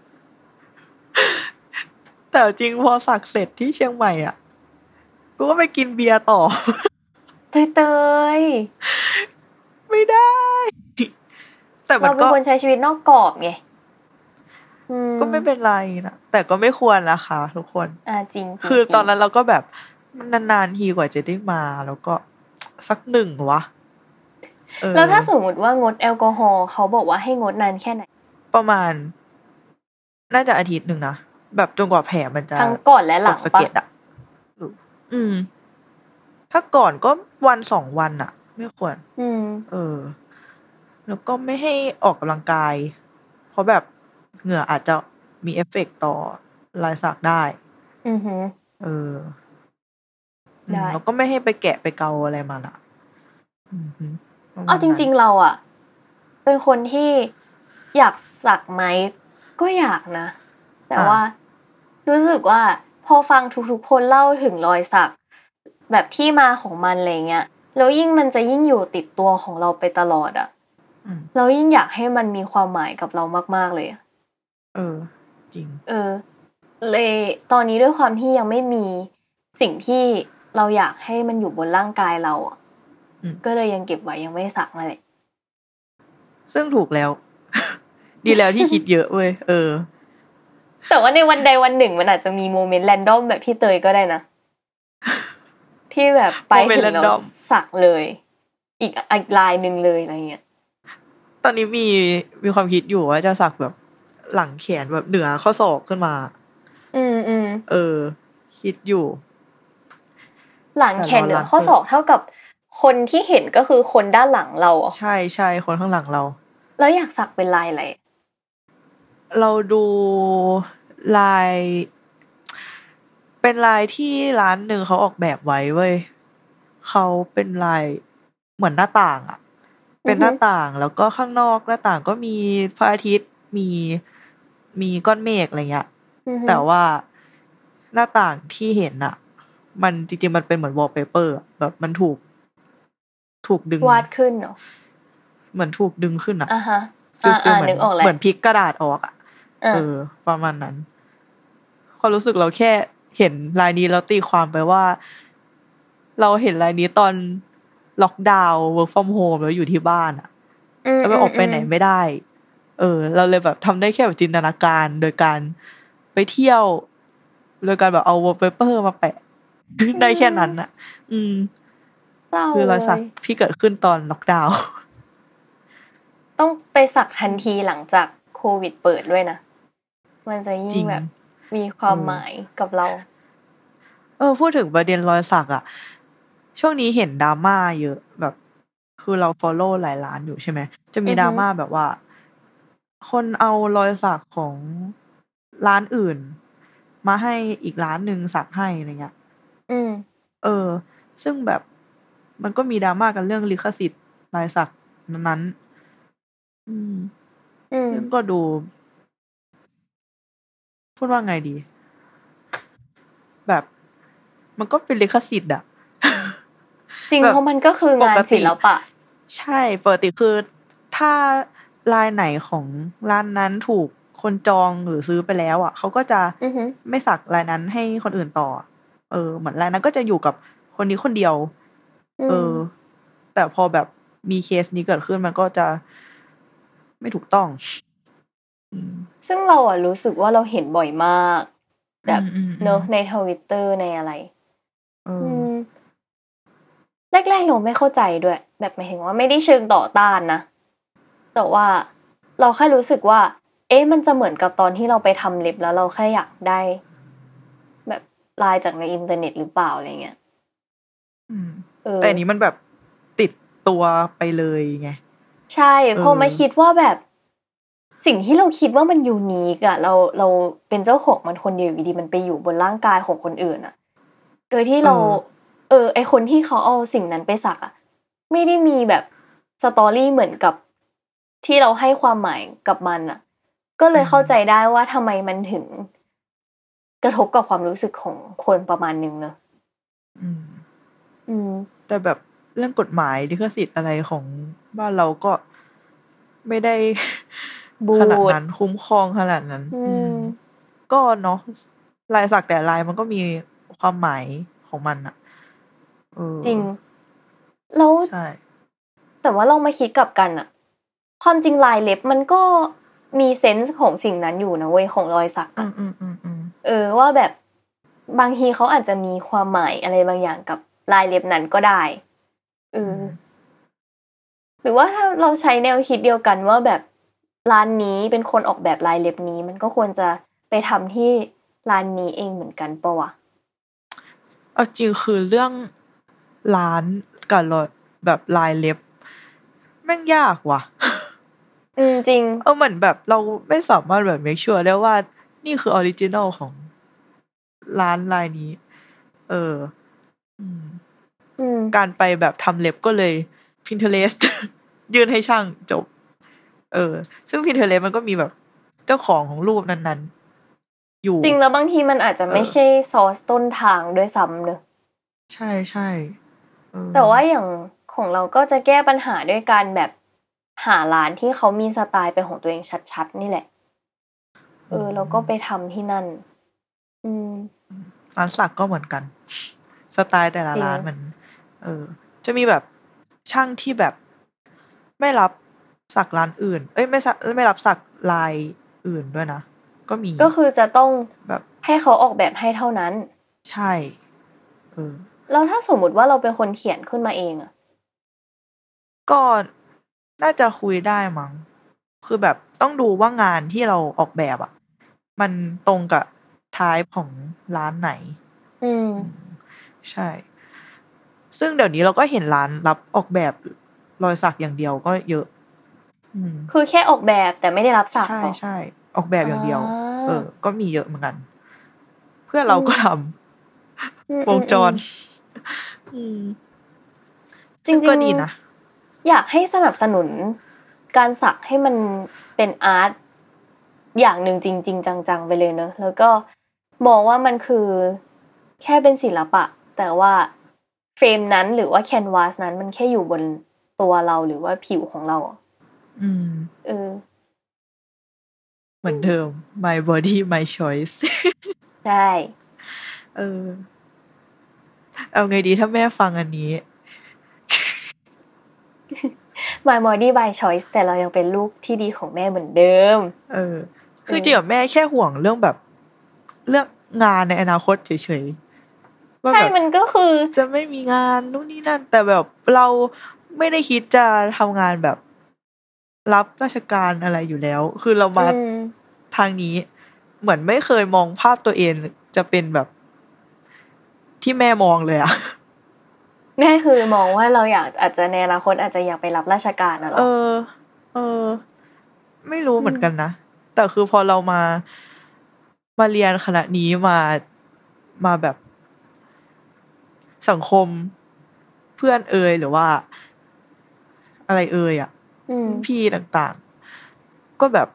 แต่จริงพอสักเสร็จที่เชียงใหม่อะ กูก็ไปกินเบียร์ต่อเตยเตยไม่ได้ แต่มัเรานเป็นก็คนใช้ชีวิตนอกกรอบไงอืก็ไม่เป็นไรนะแต่ก็ไม่ควรนะคะทุกคน อ่าจริงจริงคือจริงตอนนั้นเราก็แบบมันนานๆทีกว่าจะได้มา แล้วก็สักหนึ่งวะเออแล้วถ้าสมมติว่างดแอลกอฮอล์เขาบอกว่าให้งดนานแค่ไหน ประมาณ น่าจะอาทิตย์หนึ่งนะ แบบจนกว่าแผลมันจะทั้งก่อนและหตลังกสะปะเก็ดอะอืม ถ้าก่อนก็วันสองวันอะ ไม่ควร อืม เออ แล้วก็ไม่ให้ออกกำลังกาย เพราะแบบเหงื่ออาจจะมีเอฟเฟกต์ต่อลายสักได้ อือหือเอออืมได้แล้วก็ไม่ให้ไปแกะไปเกาอะไรมาละอืมฮึประมาณเอาจริง ๆ เราอะเป็นคนที่อยากสักไหม ก็อยากนะ แต่ว่า รู้สึกว่า พอฟังทุกๆคนเล่าถึงรอยสัก แบบที่มาของมันอะไรเงี้ยแล้วยิ่งมันจะยิ่งอยู่ติดตัวของเราไปตลอดอะอืมเรายิ่งอยากให้มันมีความหมายกับเรามาก ๆเลยอะเออ จริง เออ เลยตอนนี้ด้วยความที่ยังไม่มีสิ่งที่เราอยากให้มันอยู่บนร่างกายเราอะอืมก็เลยยังเก็บไว้ยังไม่สักนั่นแหละซึ่งถูกแล้ว ดีแล้วที่คิดเยอะเว้ยเออ แต่ว่าในวันใดวันหนึ่งมันอาจจะมีโมเมนต์แรนดอมแบบพี่เตยก็ได้นะ ที่แบบไปโมเมนต์ถึงแล้ว random สักเลย อีกอีกลายหนึ่งเลยอะไรเงี้ยตอนนี้มีมีความคิดอยู่ว่าจะสักแบบหลังแขนแบบเหนือข้อศอกขึ้นมา อืมอืมเออ คิดอยู่ หลังแขนเหนือแต่รอรักข้อศอกเท่ากับคนที่เห็นก็คือคนด้านหลังเราอะใช่ใช่คนข้างหลังเรา แล้วอยากสักเป็นลายอะไร เราดูลาย เป็นลายที่ร้านหนึ่งเขาออกแบบไว้เว้ยเขาเป็นลายเหมือนหน้าต่างอะเป็นหน้าต่างแล้วก็ข้างนอกหน้าต่างก็มีพระอาทิตย์มีมีก้อนเมฆอะไรเงี้ยอือฮึแต่ว่าหน้าต่างที่เห็นอะมันจริงๆมันเป็นเหมือนวอลเปเปอร์แบบมันถูก ถูกดึงวาดขึ้นเนาะเหมือนถูกดึงขึ้นอะอะฮะฟีอ่าลอ่าเหมืนึกออกแล้วเหมือนพลิกกระดาษออกอะอะ เออ ประมาณนั้น ความรู้สึกเราแค่เห็นลายนี้แล้วตีความไปว่า เราเห็นลายนี้ตอนล็อกดาวน์ work from home แล้วอยู่ที่บ้านอะมแล้วไปออกไปไหนไม่ได้ เออ เราเลยแบบทำได้แค่แบบจินตนาการ โดยการไปเที่ยว โดยการแบบเอาวอลเปเปอร์มาแปะ ได้แค่นั้นอะอืมเศร้าคือรอยสักเลยที่เกิดขึ้นตอนล็อกดาวน์ต้องไปสักทันทีหลังจากโควิดเปิดด้วยนะ มันจะยิ่จริงงแบบมีความหมายกับเรา เออ พูดถึงประเด็นรอยสักอะช่วงนี้เห็นดราม่าเยอะแบบ คือเรา follow หลายร้านอยู่ใช่ไหม จะมีอือฮึดราม่าแบบว่า คนเอารอยสักของร้านอื่น มาให้อีกร้านหนึ่งสักให้อะไรเงี้ยอืม เออ ซึ่งแบบมันก็มีดราม่ากันเรื่องลิขสิทธิ์ลายสักนั้นๆอืมอืมซึ่งก็ดู พูดว่าไงดี แบบ มันก็เป็นลิขสิทธิ์อะจริงแบบเพราะมันก็คืองานปกติศิลปะ ใช่ปกติคือถ้าลายไหนของร้านนั้นถูกคนจองหรือซื้อไปแล้ว อะเขาก็จะอือฮึไม่สักลายนั้นให้คนอื่นต่อ เออ เหมือนลายนั้นก็จะอยู่กับคนนี้คนเดียวอืมเออ แต่พอแบบมีเคสนี้เกิดขึ้นมันก็จะไม่ถูกต้องอืม ซึ่งเราอะรู้สึกว่าเราเห็นบ่อยมาก แบบอืมอืมอืมเนอะในทวิตเตอร์ในอะไรเออือมแรกๆเราไม่เข้าใจด้วย แบบหมายถึงว่าไม่ได้เชิงต่อต้านนะ แต่ว่าเราแค่รู้สึกว่า เอ๊ะมันจะเหมือนกับตอนที่เราไปทำเล็บแล้วเราแค่อยากได้ แบบลายจากในอินเทอร์เน็ตหรือเปล่าอะไรเงี้ยอืมเออแต่อันนี้มันแบบติดตัวไปเลยไง ใช่พอเออมาคิดว่าแบบ สิ่งที่เราคิดว่ามันยูนิคอะเราเราเป็นเจ้าของมันคนเดียวอยู่ดีมันไปอยู่บนร่างกายของคนอื่นอะโดยที่เรา เออ ไอคนที่เขาเอาสิ่งนั้นไปสักอะไม่ได้มีแบบสตอรี่เหมือนกับที่เราให้ความหมายกับมันอะก็เลยเข้าใจได้ว่าทำไมมันถึง กระทบกับความรู้สึกของคนประมาณนึงเนอะอืม อืม แต่แบบเรื่องกฎหมายลิขสิทธิ์อะไรของบ้านเราก็ไม่ได้ บูดขนาดนั้นคุ้มครองขนาดนั้น อือืมมก็เนาะลายสักแต่ลายมันก็มีความหมายของมันอะเออจริง แล้วใช่แต่ว่าลองมาคิดกลับกันอะความจริงลายเล็บมันก็มีเซนส์ของสิ่งนั้นอยู่นะเว้ยของรอยสักอือะมอืมอืมอืมเออว่าแบบบางทีเขาอาจจะมีความหมายอะไรบางอย่างกับลายเล็บนั้นก็ได้เออหรือว่าถ้าเราใช้แนวคิดเดียวกันว่าแบบ ร้านนี้เป็นคนออกแบบลายเล็บนี้ มันก็ควรจะไปทำที่ร้านนี้เองเหมือนกันปะวะเอาจริงคือเรื่องร้านกับรอยแบบลายเล็บ แม่งยากว่ะ อืมจริง เออเหมือนแบบเราไม่สามารถแบบ make sure ได้ว่า นี่คือ original ของร้านลายนี้ เอออืมอืมการไปแบบทำเล็บก็เลย Pinterest ยื่นให้ช่างจบ เออ ซึ่ง Pinterest มันก็มีแบบเจ้าของของรูปนั้นๆ อยู่ จริงแล้วบางทีมันอาจจะไม่เออใช่ซอสต้นทางด้วยซ้ำเนอะใช่ใช่เออแต่ว่าอย่างของเราก็จะแก้ปัญหาด้วยการแบบหาร้านที่เขามีสไตล์เป็นของตัวเองชัดๆ นี่แหละ เออ แล้วก็ไปทำที่นั่น อืม ร้านสักก็เหมือนกัน สไตล์แต่ละจริงร้านมัน เออ จะมีแบบช่างที่แบบไม่รับ สักร้านอื่น เอ้ยไม่สักไม่รับสักลายอื่นด้วยนะ ก็มี ก็คือจะต้องแบบให้เขาออกแบบให้เท่านั้น ใช่เออแล้วถ้าสมมุติว่าเราเป็นคนเขียนขึ้นมาเองอะก็น่าจะคุยได้มั้ง คือแบบต้องดูว่างานที่เราออกแบบอะ่ะมันตรงกับทายของร้านไหน อืม ใช่ ซึ่งเดี๋ยวนี้เราก็เห็นร้านรับออกแบบรอยสักอย่างเดียวก็เยอะอืม คือแค่ออกแบบแต่ไม่ได้รับสักใช่หรอใช่ออกแบบอย่างเดียวอ่าเออ ก็มีเยอะเหมือนกัน เพื่อนเราก็ทอืมำวงจรอืมอืมจริงๆก็ดีนะอยากให้สนับสนุน การสักให้มันเป็นอาร์ตอย่างหนึ่งจริง ๆ จังๆ ไปเลยเนอะแล้วก็มองว่ามันคือแค่เป็นศิลปะ แต่ว่าเฟรมนั้นหรือว่าแคนวาสนั้นมันแค่อยู่บนตัวเราหรือว่าผิวของเรา อะอืม เออ เหมือนเดิม my body my choice ใช่ เออ เอาไงดีถ้าแม่ฟังอันนี้ My body by choice แต่เรายังเป็นลูกที่ดีของแม่เหมือนเดิม เออ คือจริงๆแม่แค่ห่วงเรื่องแบบ เรื่องงานในอนาคตเฉยๆว่าใช่แบบมันก็คือ จะไม่มีงานนู่นนี่นั่น แต่แบบเราไม่ได้คิดจะทำงานแบบ รับราชการอะไรอยู่แล้ว คือเรามาอืมทางนี้ เหมือนไม่เคยมองภาพตัวเองจะเป็นแบบ ที่แม่มองเลยอะแม่คือมองว่าเราอยากอาจจะในอนาคตอาจจะอยากไปรับราชการนะหรอเออ เออ ไม่รู้เหมือนกันนะ แต่คือพอเรามามาเรียนคณะนี้มามาแบบสังคมเพื่อนเอ่ยหรือว่า อะไรเอ่ยอะอืม พี่ต่างๆ ก็แบบ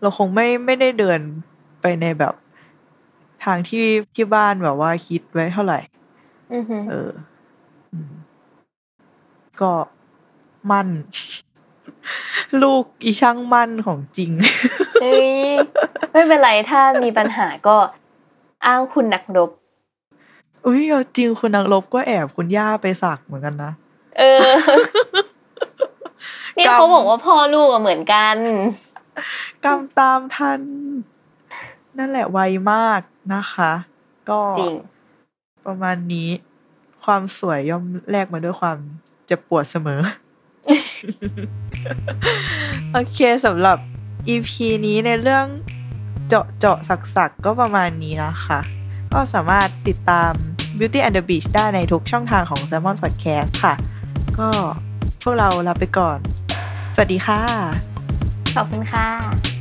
เราคงไม่ไม่ได้เดินไปในแบบทางที่ที่บ้านแบบว่าคิดไว้เท่าไหร่อือหือเอออืมก็มั่น ลูกอีช่างมั่นของจริงเฮ้ยไม่เป็นไรถ้ามีปัญหาก็อ้างคุณนักรบอุ้ยเอาจริงคุณนางลบก็แอบคุณย่าไปสักเหมือนกันนะ เออ นี่กรรมเขาบอกว่าพ่อลูกอะเหมือนกันกำตามทัน นั่นแหละไวมากนะคะ ก็จริงประมาณนี้ ความสวยย่อมแลกมาด้วยความเจ็บปวดเสมอ โอเคสำหรับ EP นี้ในเรื่องเจาะเจาะสักสักๆก็ประมาณนี้นะคะ ก็สามารถติดตาม Beauty and the Beach ได้ในทุกช่องทางของ Salmon Podcast ค่ะ ก็พวกเราลาไปก่อน สวัสดีค่ะ ขอบคุณค่ะ